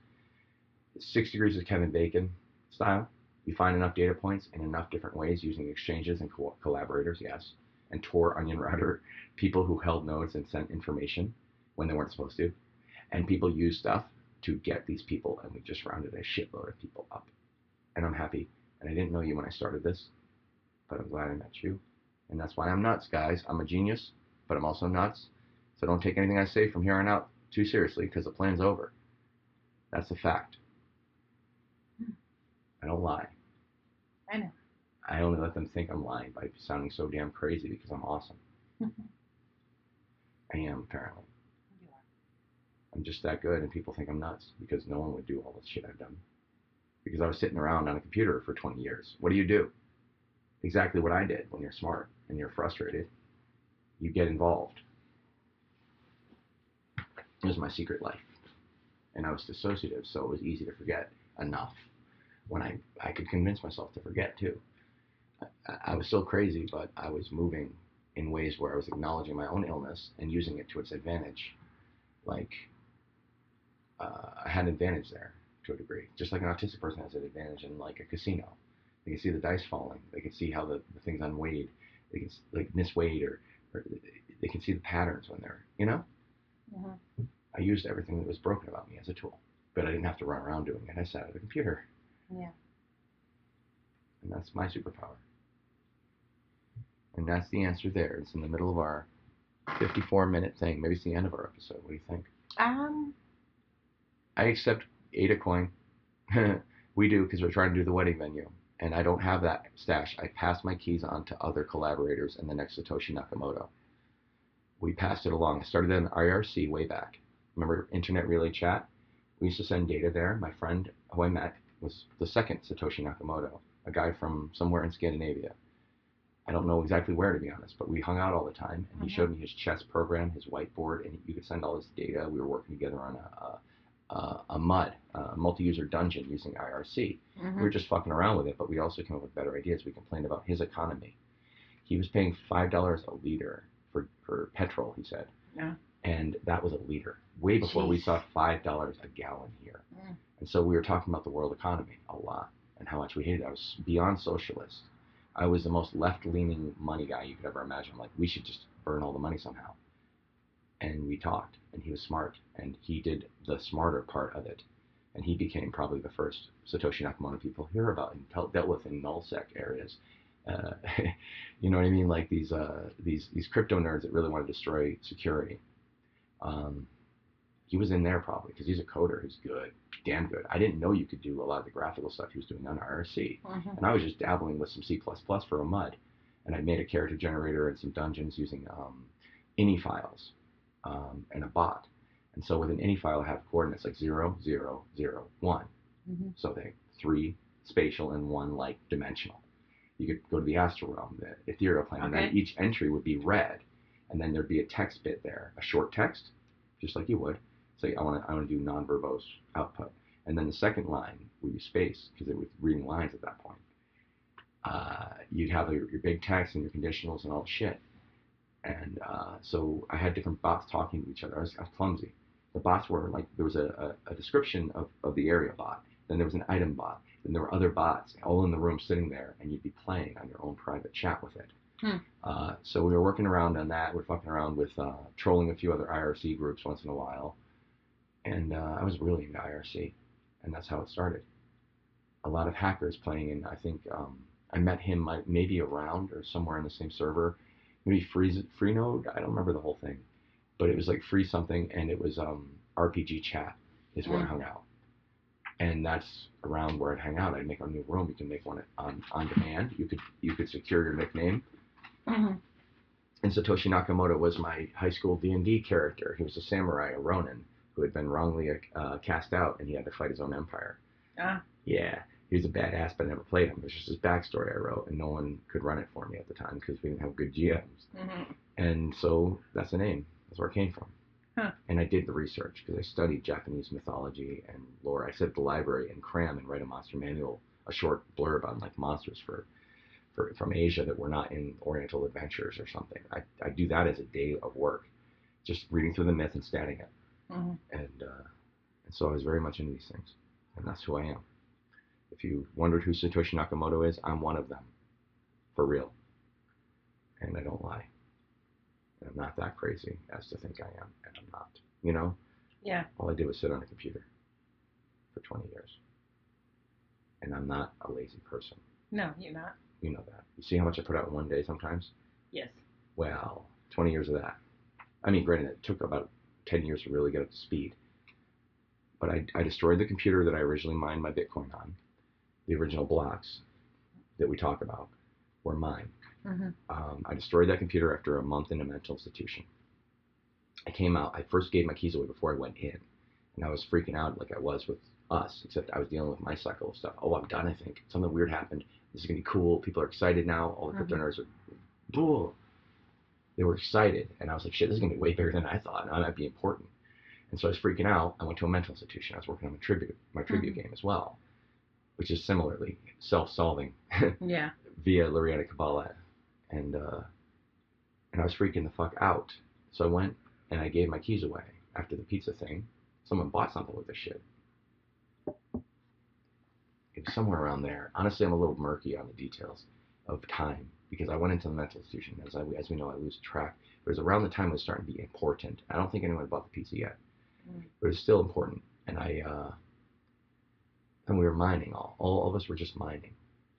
A: Six degrees of Kevin Bacon style. You find enough data points in enough different ways using exchanges and co- collaborators, yes. And Tor, Onion Router, people who held nodes and sent information when they weren't supposed to. And people used stuff to get these people, and we just rounded a shitload of people up. And I'm happy. And I didn't know you when I started this, but I'm glad I met you. And that's why I'm nuts, guys. I'm a genius, but I'm also nuts. So don't take anything I say from here on out too seriously, because the plan's over. That's a fact. Hmm. I don't lie.
B: I know.
A: I only let them think I'm lying by sounding so damn crazy because I'm awesome. <laughs> I am, apparently.
B: You are.
A: I'm just that good, and people think I'm nuts because no one would do all the shit I've done. Because I was sitting around on a computer for 20 years. What do you do? Exactly what I did when you're smart and you're frustrated. You get involved. It was my secret life. And I was dissociative, so it was easy to forget enough when I, I could convince myself to forget too. I, I was still crazy, but I was moving in ways where I was acknowledging my own illness and using it to its advantage. Like, uh, I had an advantage there to a degree, just like an autistic person has an advantage in like a casino. They can see the dice falling. They can see how the, the things unweighed. They can like misweighed or, or they can see the patterns when they're, you know.
B: Mhm.
A: I used everything that was broken about me as a tool, but I didn't have to run around doing it. I sat at a computer,
B: Yeah.
A: and that's my superpower. And that's the answer there. It's in the middle of our 54 minute thing. Maybe it's the end of our episode. What do you think?
B: Um.
A: I accept Ada coin. <laughs> we do because we're trying to do the wedding venue. And I don't have that stash. I passed my keys on to other collaborators and the next Satoshi Nakamoto. We passed it along. I started in IRC way back. Remember Internet Relay Chat? We used to send data there. My friend who I met was the second Satoshi Nakamoto, a guy from somewhere in Scandinavia. I don't know exactly where to be honest, but we hung out all the time, and he
B: Mhm.
A: showed me his chess program, his whiteboard, and you could send all his data. We were working together on a, a a mud, a multi-user dungeon using IRC.
B: Mhm.
A: We were just fucking around with it, but we also came up with better ideas. We complained about his economy. He was paying five dollars a liter for for petrol. He said,
B: Yeah.
A: and that was a liter, way before we saw five dollars a gallon here.
B: Mm.
A: And so we were talking about the world economy a lot and how much we hated it. I was beyond socialist. I was the most left-leaning money guy you could ever imagine. Like we should just burn all the money somehow. And we talked, and he was smart, and he did the smarter part of it, and he became probably the first Satoshi Nakamoto people hear about and dealt with in nullsec areas. Uh, <laughs> you know what I mean? Like these uh, these these crypto nerds that really want to destroy security. Um, he was in there probably because he's a coder who's good, damn good. I didn't know you could do a lot of the graphical stuff he was doing on IRC,
B: Mhm.
A: and I was just dabbling with some C++ for a mud, and I made a character generator and some dungeons using um, ini files um, and a bot. And so with an ini file, I have coordinates like zero, zero, zero, one.
B: Mhm.
A: So they three spatial and one like dimensional. You could go to the astral realm, the ethereal plane, and then
B: Okay.
A: each entry would be read, and then there'd be a text bit there, a short text, just like you would. Say, I want to, I want to do non-verbose output, and then the second line would be space because it was reading lines at that point. Uh, you'd have your, your big text and your conditionals and all the shit, and uh, so I had different bots talking to each other. I was, I was clumsy. The bots were like there was a, a, a description of, of the area bot, then there was an item bot, then there were other bots all in the room sitting there, and you'd be playing on your own private chat with it.
B: Hmm.
A: Uh, so we were working around on that. We're fucking around with uh, trolling a few other IRC groups once in a while, and uh, I was really into IRC, and that's how it started. A lot of hackers playing, and I think um, I met him maybe around or somewhere in the same server, maybe Free Freenode. I don't remember the whole thing, but it was like free something, and it was um, RPG chat is where I
B: Mm.
A: hung out, and that's around where I'd hang out. I'd make a new room. You can make one on on demand. You could you could secure your nickname.
B: Mhm.
A: And Satoshi Nakamoto was my high school D&D character. He was a samurai, a ronin, who had been wrongly uh, cast out, and he had to fight his own empire.
B: Ah.
A: Yeah, he was a badass, but I never played him. It was just his backstory I wrote, and no one could run it for me at the time because we didn't have good GMs.
B: Mhm.
A: And so that's the name. That's where it came from.
B: Huh.
A: And I did the research because I studied Japanese mythology and lore. I sit at the library and cram and write a monster manual, a short blurb on like monsters for, for from Asia that were not in Oriental Adventures or something. I, I do that as a day of work, just reading through the myth and studying it.
B: Mhm.
A: And, uh, and so I was very much into these things, and that's who I am. If you wondered who Satoshi Nakamoto is, I'm one of them, for real. And I don't lie. And I'm not that crazy as to think I am, and I'm not. You know,
B: Yeah.
A: all I did was sit on a computer for 20 years. And I'm not a lazy person.
B: No, you're not.
A: You know that. You see how much I put out in one day sometimes?
B: Yes.
A: Well, 20 years of that. I mean, granted, it took about 10 years to really get up to speed. But I, I destroyed the computer that I originally mined my Bitcoin on. The original blocks that we talk about were mine.
B: hmm
A: Um, I destroyed that computer after a month in a mental institution. I came out, I first gave my keys away before I went in. And I was freaking out like I was with us, except I was dealing with my cycle of stuff. Oh, I'm done, I think. Something weird happened. This is going to be cool. People are excited now. All the crypto nerds are, Boo. They were excited. And I was like, shit, this is going to be way bigger than I thought. And I might be important. And so I was freaking out. I went to a mental institution. I was working on my tribute, my tribute game as well, which is similarly self-solving <laughs>
B: Yeah.
A: via Lurianic Kabbalah, and uh, and I was freaking the fuck out. So I went and I gave my keys away after the pizza thing. Someone bought something with this shit. It was somewhere around there. Honestly, I'm a little murky on the details of time because I went into the mental institution. As I, as we know, I lose track. It was around the time it was starting to be important. I don't think anyone bought the pizza yet,
B: Mm.
A: but it was still important. And I, uh, and we were mining all. All of us were just mining,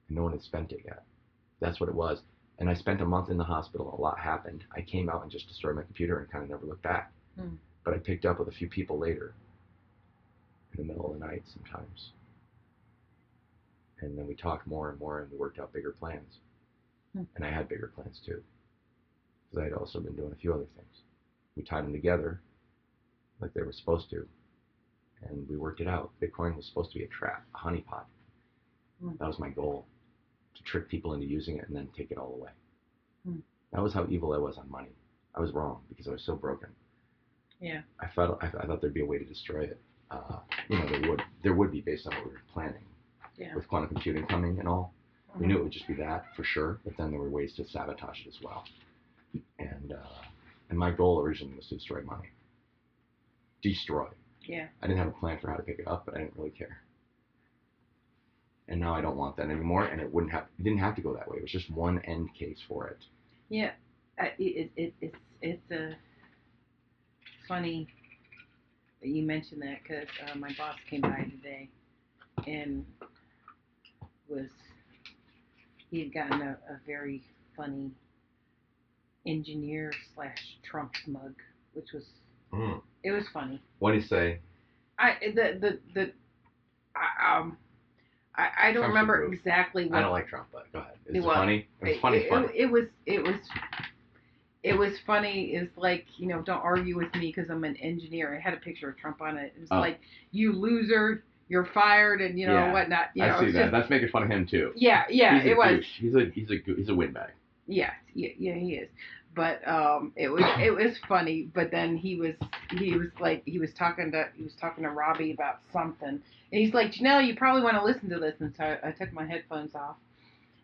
A: and no one had spent it yet. That's what it was. And I spent a month in the hospital. A lot happened. I came out and just destroyed my computer and kind of never looked back.
B: Hmm.
A: But I picked up with a few people later, in the middle of the night sometimes. And then we talked more and more, and we worked out bigger plans.
B: Hmm.
A: And I had bigger plans too, because I had also been doing a few other things. We tied them together, like they were supposed to, and we worked it out. Bitcoin was supposed to be a trap, a honeypot.
B: Hmm.
A: That was my goal, to trick people into using it and then take it all away.
B: Hmm.
A: That was how evil I was on money. I was wrong because I was so broken.
B: Yeah.
A: I felt I, I thought there'd be a way to destroy it, uh, you know, there would there would be based on what we were planning
B: Yeah.
A: with quantum computing coming and all. We knew it would just be that for sure, but then there were ways to sabotage it as well. And uh, and my goal originally was to destroy money. Destroy.
B: Yeah.
A: I didn't have a plan for how to pick it up, but I didn't really care. And now I don't want that anymore, and it wouldn't have it didn't have to go that way. It was just one end case for it.
B: Yeah, uh, it, it, it's it's a funny that you mentioned that because uh, my boss came by today and was he had gotten a, a very funny engineer slash Trump mug, which was it was funny.
A: What do you say?
B: I the the the I, um I, I don't
A: Trump's
B: remember exactly what
A: I don't like Trump, but go ahead. Is it
B: Well,
A: funny? It was funny.
B: it,
A: funny.
B: It, it was it was it was funny. It's like you know, don't argue with me because I'm an engineer. I had a picture of Trump on it. It was
A: Oh.
B: like you loser, you're fired, and you know
A: Yeah.
B: whatnot. You know,
A: I see that.
B: just-
A: That's making fun of him too.
B: yeah, yeah,
A: he's
B: it was.
A: douche. He's a he's a he's a windbag.
B: Yeah, yeah, yeah, he is. But um, it was <coughs> it was funny. But then he was he was like he was talking to he was talking to Robbie about something, and he's like, Janelle, you probably want to listen to this. And so I, I took my headphones off,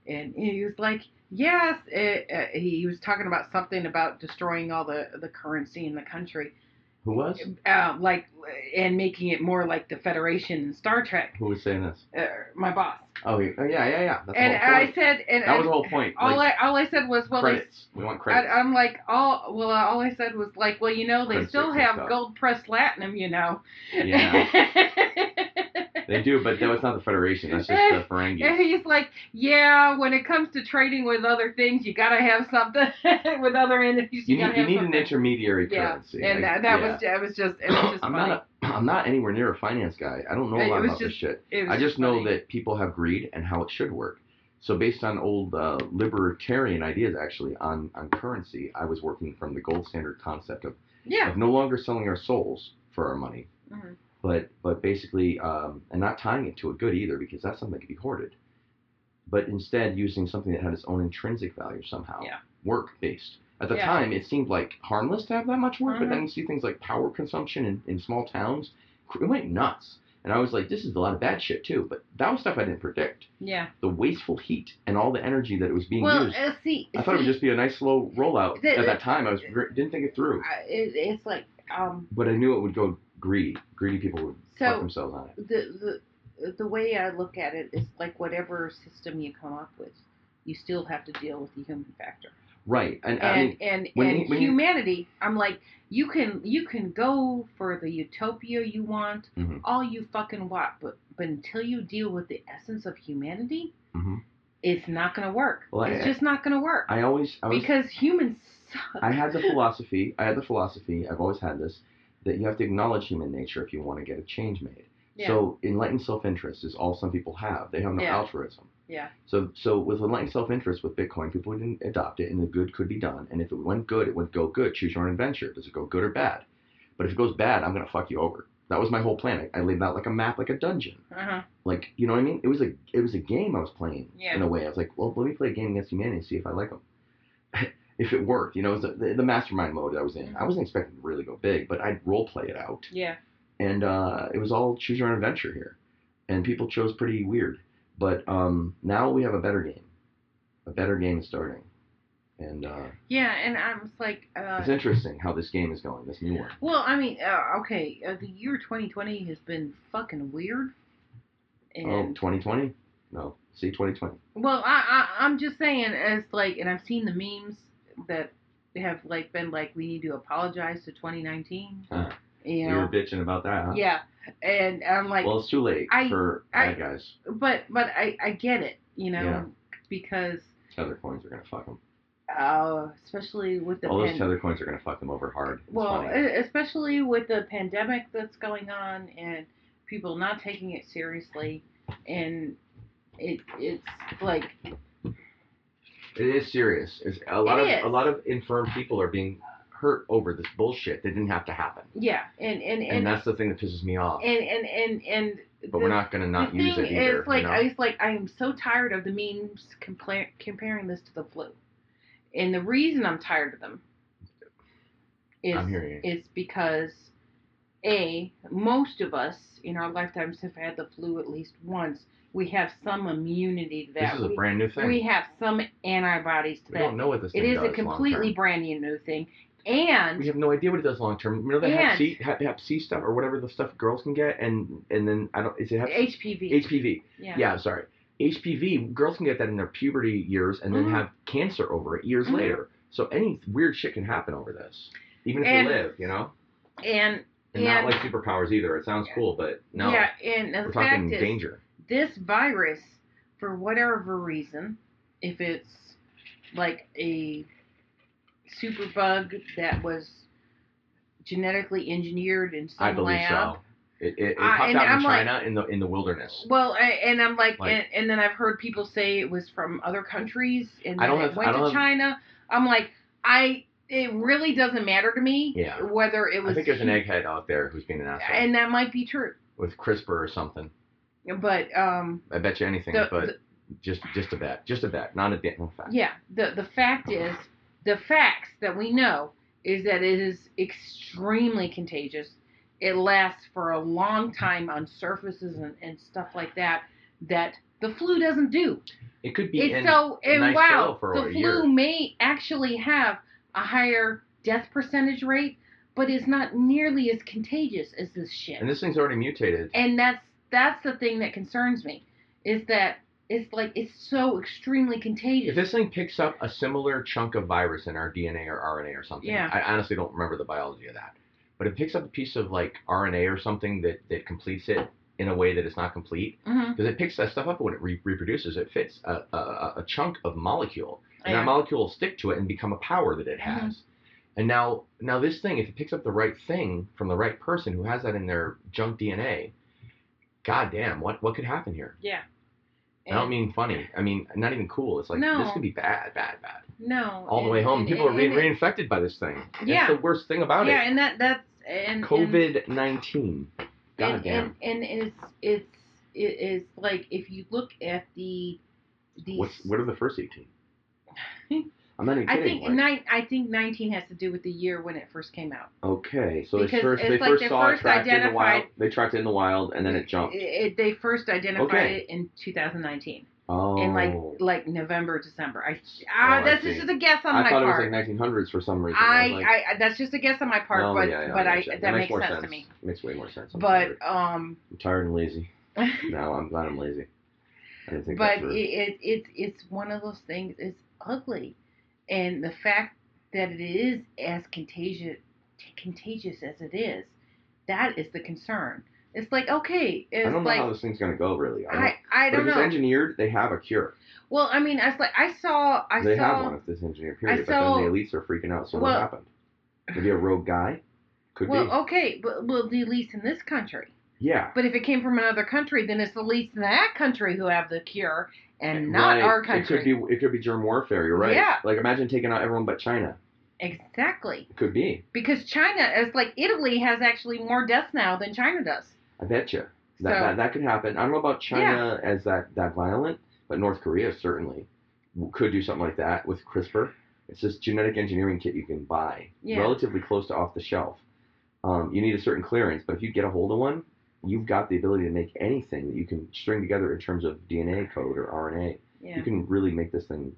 B: and he was like, Yes. It, uh, he was talking about something about destroying all the the currency in the country,
A: Who was?
B: uh, like and making it more like the Federation in Star Trek.
A: Who was saying this?
B: Uh, my boss.
A: Oh, he, oh yeah, yeah, yeah. That's
B: and I said, and
A: that was the whole point.
B: all
A: Like,
B: I all I said was, well, they
A: credits. We want credits.
B: I, I'm like, all well, all I said was like, well, you know, they
A: Credits
B: still have gold pressed latinum, you know.
A: Yeah. <laughs> they do, but that was not the Federation. That's just the Ferengi. <laughs>
B: and he's like, yeah, when it comes to trading with other things, you gotta have something <laughs> with other entities. You,
A: You need you need an intermediary
B: Yeah,
A: currency.
B: and
A: Like,
B: that, that
A: yeah.
B: was that was just it was just
A: I'm
B: funny.
A: not a, <clears throat> I'm not anywhere near a finance guy. I don't know a lot about this shit. I just know that people have greed and how it should work. So based on old uh, libertarian ideas, actually on on currency, I was working from the gold standard concept of,
B: yeah,
A: of no longer selling our souls for our money,
B: Mhm.
A: But but basically um, and not tying it to a good either because that's something that can be hoarded, but instead using something that had its own intrinsic value somehow,
B: Yeah.
A: work based. At the
B: Yeah.
A: time, it seemed like harmless to have that much work, but
B: Mhm.
A: then you see things like power consumption in, in small towns, it went nuts. And I was like, this is a lot of bad shit too. But that was stuff I didn't predict.
B: yeah.
A: The wasteful heat and all the energy that it was being
B: Well,
A: used.
B: uh, see,
A: I thought it would just be a nice slow rollout.
B: The-
A: At that time, I was didn't think it through.
B: It, it's like um
A: But I knew it would go greedy. Greedy people would
B: So-
A: fuck themselves on it.
B: the the the way I look at it is like whatever system you come up with, you still have to deal with the human factor.
A: Right. And, I
B: And
A: mean,
B: and
A: when
B: and
A: you- when you-
B: humanity, I'm like, you can you can go for the utopia you want,
A: Mhm.
B: all you fucking want, but but until you deal with the essence of humanity,
A: Mhm.
B: it's not gonna work.
A: Well, I-
B: it's just not gonna work
A: I always, I was,
B: because humans suck.
A: I had the philosophy. I had the philosophy. I've always had this that you have to acknowledge human nature if you want to get a change made.
B: yeah.
A: So enlightened self-interest is all some people have. They have no
B: Yeah.
A: altruism.
B: yeah.
A: So so with enlightened self-interest with Bitcoin, people didn't adopt it, and the good could be done. And if it went good, it would go good. Choose your own adventure. Does it go good or bad? But if it goes bad, I'm gonna fuck you over. That was my whole plan. I laid out like a map, like a dungeon.
B: Uh-huh.
A: Like you know what I mean? It was a it was a game I was playing
B: Yeah.
A: in a way. I was like, well, let me play a game against humanity, and see if I like them. <laughs> if it worked, you know, it was the, the, mastermind mode I was in. I wasn't expecting to really go big, but I'd role play it out
B: Yeah.
A: and uh, it was all choose your own adventure here, and people chose pretty weird. But um, now we have a better game. A better game is starting, and uh,
B: Yeah, and I'm like, uh,
A: it's interesting how this game is going. This new one.
B: Well, I mean, uh, okay, uh, the year 2020 has been fucking weird.
A: Oh, 2020? No, see 2020.
B: well, I, I I'm just saying, as like, and I've seen the memes that have like been like, we need to apologize to 2019.
A: Huh.
B: You know,
A: were bitching about that, huh?
B: yeah, and I'm like,
A: well, it's too late
B: I-
A: for
B: I-
A: bad guys.
B: but but I I get it, you know,
A: Yeah.
B: because
A: Tether coins are gonna fuck them.
B: uh, especially with the
A: All those tether coins are gonna fuck them over hard. It's
B: Well,
A: funny.
B: especially with the pandemic that's going on and people not taking it seriously, and it it's like
A: It is serious. It's a lot
B: It
A: of
B: is.
A: a lot of infirm people are being hurt over this bullshit that didn't have to happen.
B: yeah, and and
A: And
B: and
A: that's the thing that pisses me off.
B: and and and, and
A: but
B: the,
A: we're not gonna not use it either.
B: is like
A: you know?
B: I was like I am so tired of the memes compla- comparing this to the flu, and the reason I'm tired of them is is because a most of us in our lifetimes have had the flu at least once. We have some immunity to that.
A: This is a
B: we,
A: brand new thing.
B: we have some antibodies to
A: We
B: that.
A: don't know what this
B: It is a completely brand new thing, and
A: We have no idea what it does long term. Remember the
B: And-
A: Hep C, Hep, Hep C stuff or whatever the stuff girls can get, and and then I don't is it Hep
B: HPV.
A: HPV?
B: yeah.
A: Yeah, sorry. HPV, girls can get that in their puberty years and then
B: Mhm.
A: have cancer over it years
B: Mhm.
A: later. So any weird shit can happen over this, even if
B: And-
A: you live, you know.
B: And
A: And not like superpowers either. It sounds cool, but no,
B: yeah, and the
A: we're
B: fact
A: talking
B: is,
A: danger.
B: This virus, for whatever reason, if it's like a superbug that was genetically engineered in some
A: I believe
B: lab.
A: so. It, it, it popped
B: and
A: out in
B: I'm like-
A: China in the in the wilderness.
B: Well, I, and I'm like,
A: Like-
B: and, and then I've heard people say it was from other countries, and
A: I
B: then
A: don't
B: it
A: have-
B: went
A: I don't
B: to
A: have-
B: China. I'm like, I, it really doesn't matter to me
A: Yeah.
B: whether it was.
A: I think there's an egghead out there who's being an asshole
B: and that might be true,
A: with CRISPR or something.
B: But um,
A: I bet you anything,
B: The-
A: but
B: the-
A: just just a bet, just a bet, not a da- no fact.
B: yeah, the the fact is, the facts that we know is that it is extremely contagious. It lasts for a long time on surfaces and, and stuff like that. That the flu doesn't do.
A: It could be
B: It's
A: in
B: so and
A: nice
B: wow, the flu may actually have a higher death percentage rate, but it's not nearly as contagious as this shit.
A: and this thing's already mutated.
B: And that's that's the thing that concerns me, is that it's like it's so extremely contagious.
A: If this thing picks up a similar chunk of virus in our DNA or RNA or something,
B: Yeah.
A: I honestly don't remember the biology of that. But it picks up a piece of like RNA or something that, that completes it in a way that it's not complete.
B: Mm-hmm.
A: Because it picks that stuff up when it re- reproduces. It fits a, a, a- chunk of molecule, and
B: Yeah.
A: that molecule will stick to it and become a power that it has. Mm-hmm. And now, now this thing, if it picks up the right thing from the right person who has that in their junk DNA, goddamn, what what could happen here?
B: Yeah.
A: I don't mean funny. I mean not even cool. It's like
B: No.
A: this could be bad, bad, bad.
B: no
A: All the way home,
B: and-
A: people are re-
B: and-
A: reinfected by this thing.
B: Yeah.
A: That's the worst thing about
B: yeah,
A: it.
B: Yeah, and that that's and
A: COVID nineteen.
B: and,
A: Goddamn.
B: and, and it's it's it is like if you look at the the
A: what are the first eighteen? <laughs> I'm not even
B: I think
A: like-
B: nine. I think nineteen has to do with the year when it first came out.
A: okay, so they first they
B: like
A: first saw
B: first
A: it tracked in the wild. They tracked it in the wild, and then it jumped.
B: It, it- they first identified
A: Okay.
B: it in 2019,
A: Oh.
B: in like like November, December. I
A: Oh,
B: ah,
A: I
B: that's just a guess on
A: I
B: my
A: thought
B: part.
A: it was like 1900s for some reason. I,
B: I,
A: like,
B: I, that's just a guess on my part,
A: oh,
B: but
A: yeah, yeah,
B: but I,
A: gotcha.
B: that
A: makes
B: makes
A: more
B: sense,
A: sense
B: to me.
A: Makes way more sense. I'm
B: But
A: sorry.
B: um,
A: I'm tired and lazy. <laughs> No, I'm glad I'm lazy. I didn't think
B: but
A: that
B: it, it it's it's one of those things. It's ugly, and the fact that it is as contagious contagious as it is, that is the concern. It's like okay, it's
A: I don't know
B: like
A: how this thing's gonna go. Really, I don't.
B: I I don't
A: if it's engineered, they have a cure.
B: Well, I mean, I was like I saw I
A: they
B: saw
A: have one if this engineered period.
B: I
A: but then the elites are freaking out. So
B: Well-
A: what happened? Maybe a rogue guy. Could
B: well
A: be.
B: okay, but well the elites in this country.
A: Yeah.
B: But if it came from another country, then it's the elites in that country who have the cure, and not
A: Right.
B: our country.
A: It could be. It could be germ warfare. You're right.
B: Yeah.
A: Like imagine taking out everyone but China.
B: Exactly.
A: It could be.
B: Because China is like Italy has actually more deaths now than China does.
A: I bet you. That,
B: So-
A: that that could happen. I don't know about China as that that violent, but North Korea certainly could do something like that with CRISPR. It's this genetic engineering kit you can buy,
B: Yeah.
A: relatively close to off the shelf. Um, you need a certain clearance, but if you get a hold of one, you've got the ability to make anything that you can string together in terms of DNA code or RNA.
B: Yeah.
A: You can really make this thing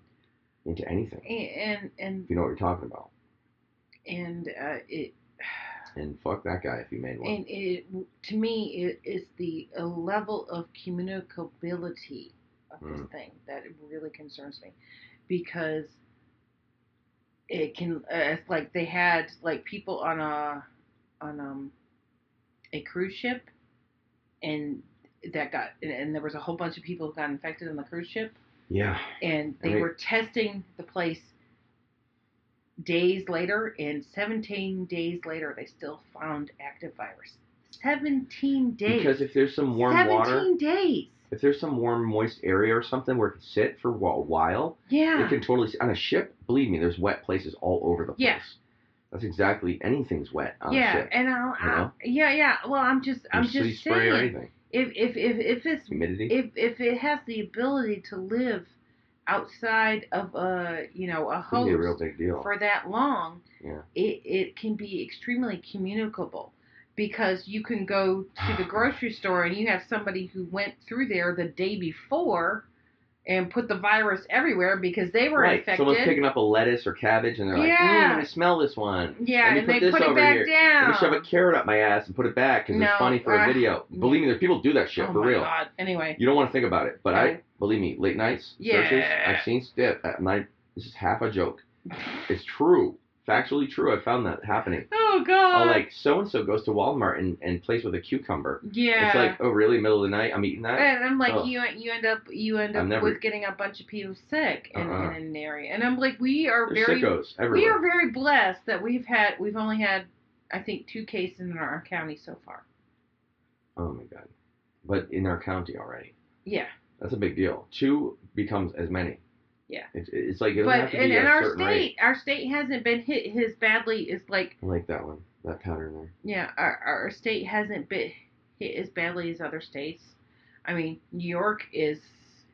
A: into anything
B: and and
A: if you know what you're talking about.
B: and uh, it <sighs>
A: And fuck that guy if he made one.
B: and it to me it is the level of communicability of this
A: Mm.
B: thing that really concerns me because it can uh, it's like they had like people on a on um a cruise ship and that got and, and there was a whole bunch of people who got infected on the cruise ship
A: yeah.
B: and they were testing the place days later and 17 days later they still found active virus 17 days
A: Because if there's some warm
B: 17
A: water,
B: days
A: if there's some warm, moist area or something where it can sit for a while,
B: yeah
A: it can totally. On a ship, believe me, there's wet places all over the place. That's exactly anything's wet
B: yeah
A: ship.
B: and I'll,
A: you know?
B: I'll yeah yeah well i'm just i'm just
A: spray or
B: saying
A: anything.
B: if if if, if it's
A: Humidity.
B: if if it has the ability to live outside of a you know a
A: be a real
B: host
A: big deal.
B: for that long,
A: Yeah.
B: it, it can be extremely communicable. because you can go to the <sighs> grocery store and you have somebody who went through there the day before and put the virus everywhere because they were
A: right.
B: infected.
A: Someone's picking up a lettuce or cabbage and they're like,
B: Yeah.
A: mm, let me smell this one.
B: yeah, and
A: put
B: they
A: this
B: put it
A: over
B: back
A: here.
B: down.
A: Let me shove a carrot up my ass and put it back because
B: No,
A: it's funny for a
B: uh,
A: video. Believe me, there's people do that shit
B: oh
A: for
B: my
A: real.
B: god. Anyway.
A: You don't want to think about it, but
B: No.
A: I believe me, late nights searches.
B: Yeah.
A: I've seen stuff. My this is half a joke. It's true, factually true. I found that happening.
B: Oh god.
A: Oh, like so and so goes to Walmart and, and plays with a cucumber.
B: yeah.
A: It's like, oh really? Middle of the night, I'm eating that.
B: and I'm like,
A: Ugh.
B: you you end up you end up
A: never-
B: with getting a bunch of people sick in,
A: Uh-uh.
B: in an area, and I'm like, we are
A: There's
B: very
A: sickos
B: we are very blessed that we've had we've only had I think two cases in our county so far.
A: Oh my god! But in our county already,
B: Yeah,
A: that's a big deal. Two becomes as many.
B: Yeah.
A: It's, it's like it
B: but in, in our state,
A: rate.
B: our state hasn't been hit as badly as like
A: I like that one. That pattern there.
B: yeah, our our state hasn't been hit as badly as other states. I mean, New York is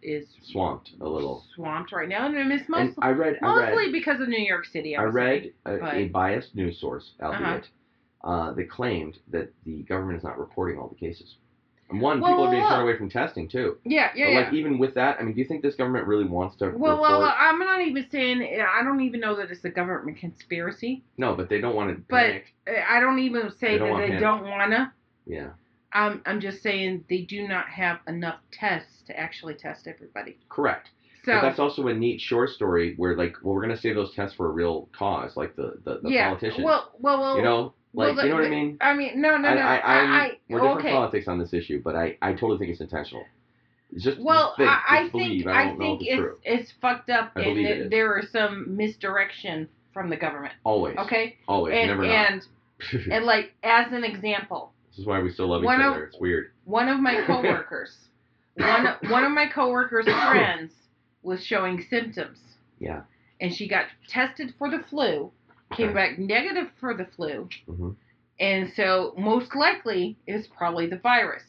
B: is
A: Swamped a little.
B: swamped right now, and it's
A: And
B: mostly
A: I read. I read.
B: because of New York City.
A: I read a,
B: but-
A: a biased news source, albeit,
B: Uh-huh.
A: uh, that claimed that the government is not reporting all the cases. And one,
B: Well,
A: people are being
B: well,
A: turned away from testing too.
B: Yeah, yeah,
A: but
B: yeah.
A: like even with that, I mean, do you think this government really wants to
B: Well,
A: report?
B: well, I'm not even saying. I don't even know that it's a government conspiracy.
A: no, but they don't want to
B: But-
A: panic.
B: Eh, I don't even say
A: They
B: that they
A: panic.
B: don't wanna.
A: Yeah,
B: I'm I'm just saying they do not have enough tests to actually test everybody.
A: correct.
B: So
A: but that's also a neat short story where like, well, we're gonna save those tests for a real cause, like the the, the
B: yeah.
A: politicians.
B: Well, well, well.
A: you know, like
B: the-
A: you know what I mean.
B: I mean, no, no,
A: I,
B: no.
A: I, I'm,
B: I,
A: we're different
B: okay.
A: politics on this issue, but I, I totally think it's intentional. It's just
B: Well,
A: think,
B: I, I
A: just
B: think
A: believe. I
B: I, think
A: it's,
B: it's it's fucked up,
A: I
B: and
A: it
B: there is some misdirection from the government.
A: Always,
B: Okay,
A: always,
B: and
A: never
B: and
A: not. <laughs>
B: and like as an example,
A: This is why we still love each
B: of-
A: other. It's weird.
B: one of my <laughs> coworkers, one one of my coworkers' <coughs> friends was showing symptoms.
A: Yeah.
B: And she got tested for the flu, came back negative for the flu,
A: hmm
B: and so most likely it's probably the virus.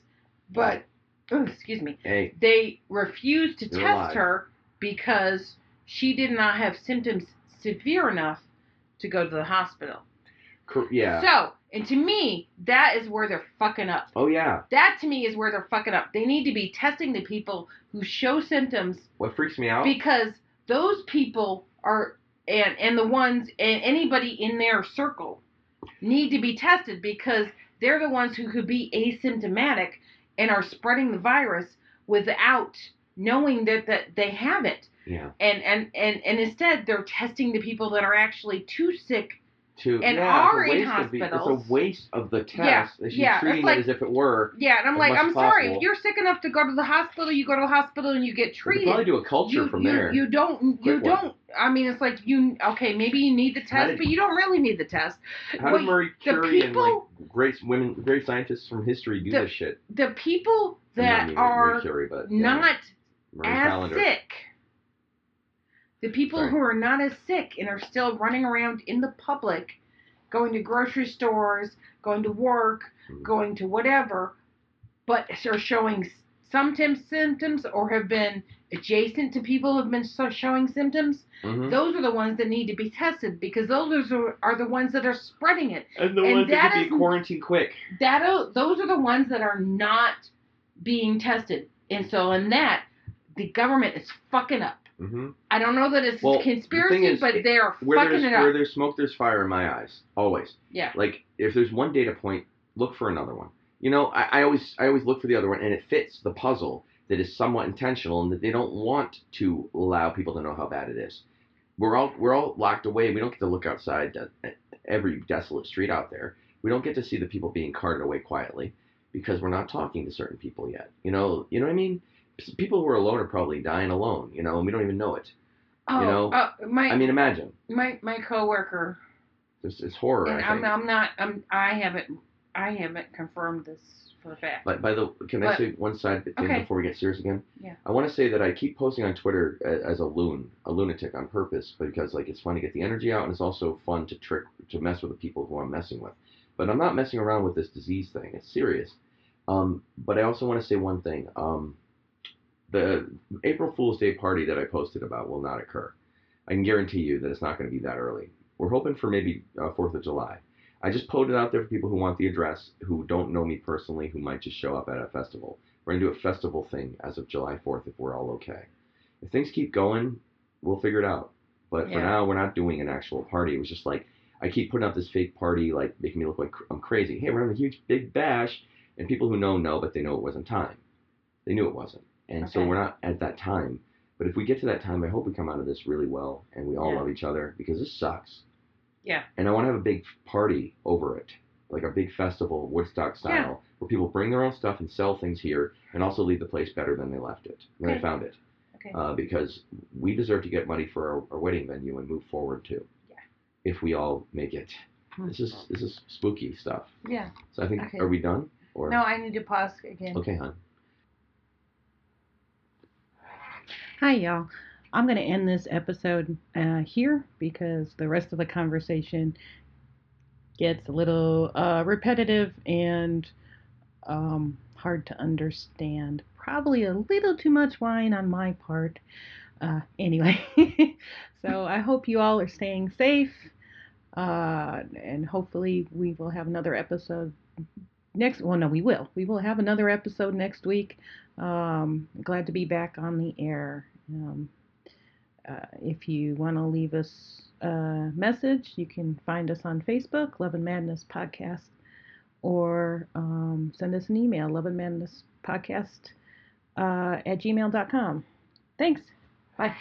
B: But oh, excuse me,
A: Hey,
B: they refused to
A: You're
B: test
A: alive.
B: her because she did not have symptoms severe enough to go to the hospital.
A: yeah.
B: So, and to me, that is where they're fucking up.
A: oh yeah.
B: That to me is where they're fucking up. They need to be testing the people who show symptoms
A: What freaks me out?
B: because those people are and and the ones and anybody in their circle need to be tested because they're the ones who could be asymptomatic and are spreading the virus without knowing that that they have it.
A: yeah.
B: And and and and instead they're testing the people that are actually too sick
A: To
B: and
A: yeah,
B: are
A: it's a
B: in
A: waste of the, it's
B: hospitals.
A: a waste of the test.
B: Yeah,
A: she's
B: yeah, it's
A: treating
B: like-
A: it as if it were.
B: Yeah, and I'm like, I'm sorry,
A: possible.
B: if you're sick enough to go to the hospital, you go to the hospital and you get treated.
A: probably do a culture
B: you,
A: from
B: you,
A: there.
B: You don't. You
A: Quick
B: don't. I mean, it's like you. Okay, maybe you need the test,
A: did-
B: but you don't really need the test.
A: How did Marie
B: the
A: Curie and like great women, great scientists from history do
B: The-
A: this shit?
B: The people that are
A: Curie, but
B: not
A: Marie
B: as
A: Callender.
B: sick, the people
A: Sorry.
B: who are not as sick and are still running around in the public, going to grocery stores, going to work,
A: Hmm.
B: going to whatever, but are showing some symptoms or have been adjacent to people who have been showing symptoms,
A: Mhm.
B: those are the ones that need to be tested because those are, are the ones that are spreading it.
A: And the
B: and
A: ones that
B: that
A: be
B: is-
A: quarantined quick.
B: That those are the ones that are not being tested, and so in that, the government is fucking up.
A: Hmm
B: I don't know that it's
A: Well,
B: conspiracy,
A: is,
B: but they are
A: Where
B: fucking it
A: where there's smoke, there's fire in my eyes. Always.
B: Yeah.
A: Like if there's one data point, look for another one. You know, I, I always I always look for the other one, and it fits the puzzle that is somewhat intentional, and that they don't want to allow people to know how bad it is. We're all we're all locked away. We don't get to look outside every desolate street out there. We don't get to see the people being carted away quietly because we're not talking to certain people yet. You know, you know what I mean? People who are alone are probably dying alone. You know, and we don't even know it.
B: oh,
A: know,
B: uh, my
A: I mean, imagine.
B: my my coworker
A: It's, it's horror.
B: and
A: I
B: I'm,
A: think.
B: I'm not I'm I haven't I haven't confirmed this for a fact.
A: But by the can I say one side thing
B: Okay.
A: before we get serious again?
B: Yeah.
A: I want to say that I keep posting on Twitter a- as a loon, a lunatic on purpose because like it's fun to get the energy out and it's also fun to trick to mess with the people who I'm messing with. But I'm not messing around with this disease thing. It's serious. Um, but I also want to say one thing. Um, the April Fool's Day party that I posted about will not occur. I can guarantee you that it's not going to be that early. We're hoping for maybe uh, Fourth of July. I just put it out there for people who want the address, who don't know me personally, who might just show up at a festival. We're gonna do a festival thing as of July 4th if we're all okay. If things keep going, we'll figure it out. But for now, we're not doing an actual party. It was just like I keep putting out this fake party, like making me look like I'm crazy. Hey, we're having a huge big bash, and people who know know, but they know it wasn't time. They knew it wasn't, and so we're not at that time. But if we get to that time, I hope we come out of this really well, and we all
B: Yeah.
A: love each other because this sucks.
B: Yeah.
A: And I want to have a big party over it, like a big festival, Woodstock style,
B: Yeah.
A: where people bring their own stuff and sell things here, and also leave the place better than they left it, than
B: Okay.
A: they found it.
B: Okay.
A: Uh, because we deserve to get money for our, our wedding venue and move forward too.
B: Yeah.
A: If we all make it. This is this is spooky stuff.
B: yeah.
A: So I think
B: Okay.
A: are we done? Or
B: No, I need to pause again.
A: okay, hon.
B: Hi, y'all. I'm going to end this episode uh, here because the rest of the conversation gets a little uh, repetitive and um, hard to understand. Probably a little too much wine on my part. Uh, anyway, <laughs> so I hope you all are staying safe. Uh, and hopefully, we will have another episode next. Well, no, we will. We will have another episode next week. Um, glad to be back on the air. Um, uh, if you want to leave us a message, you can find us on Facebook, Love and Madness Podcast, or um, send us an email, Love and Madness Podcast uh, at gmail.com. Thanks. Bye.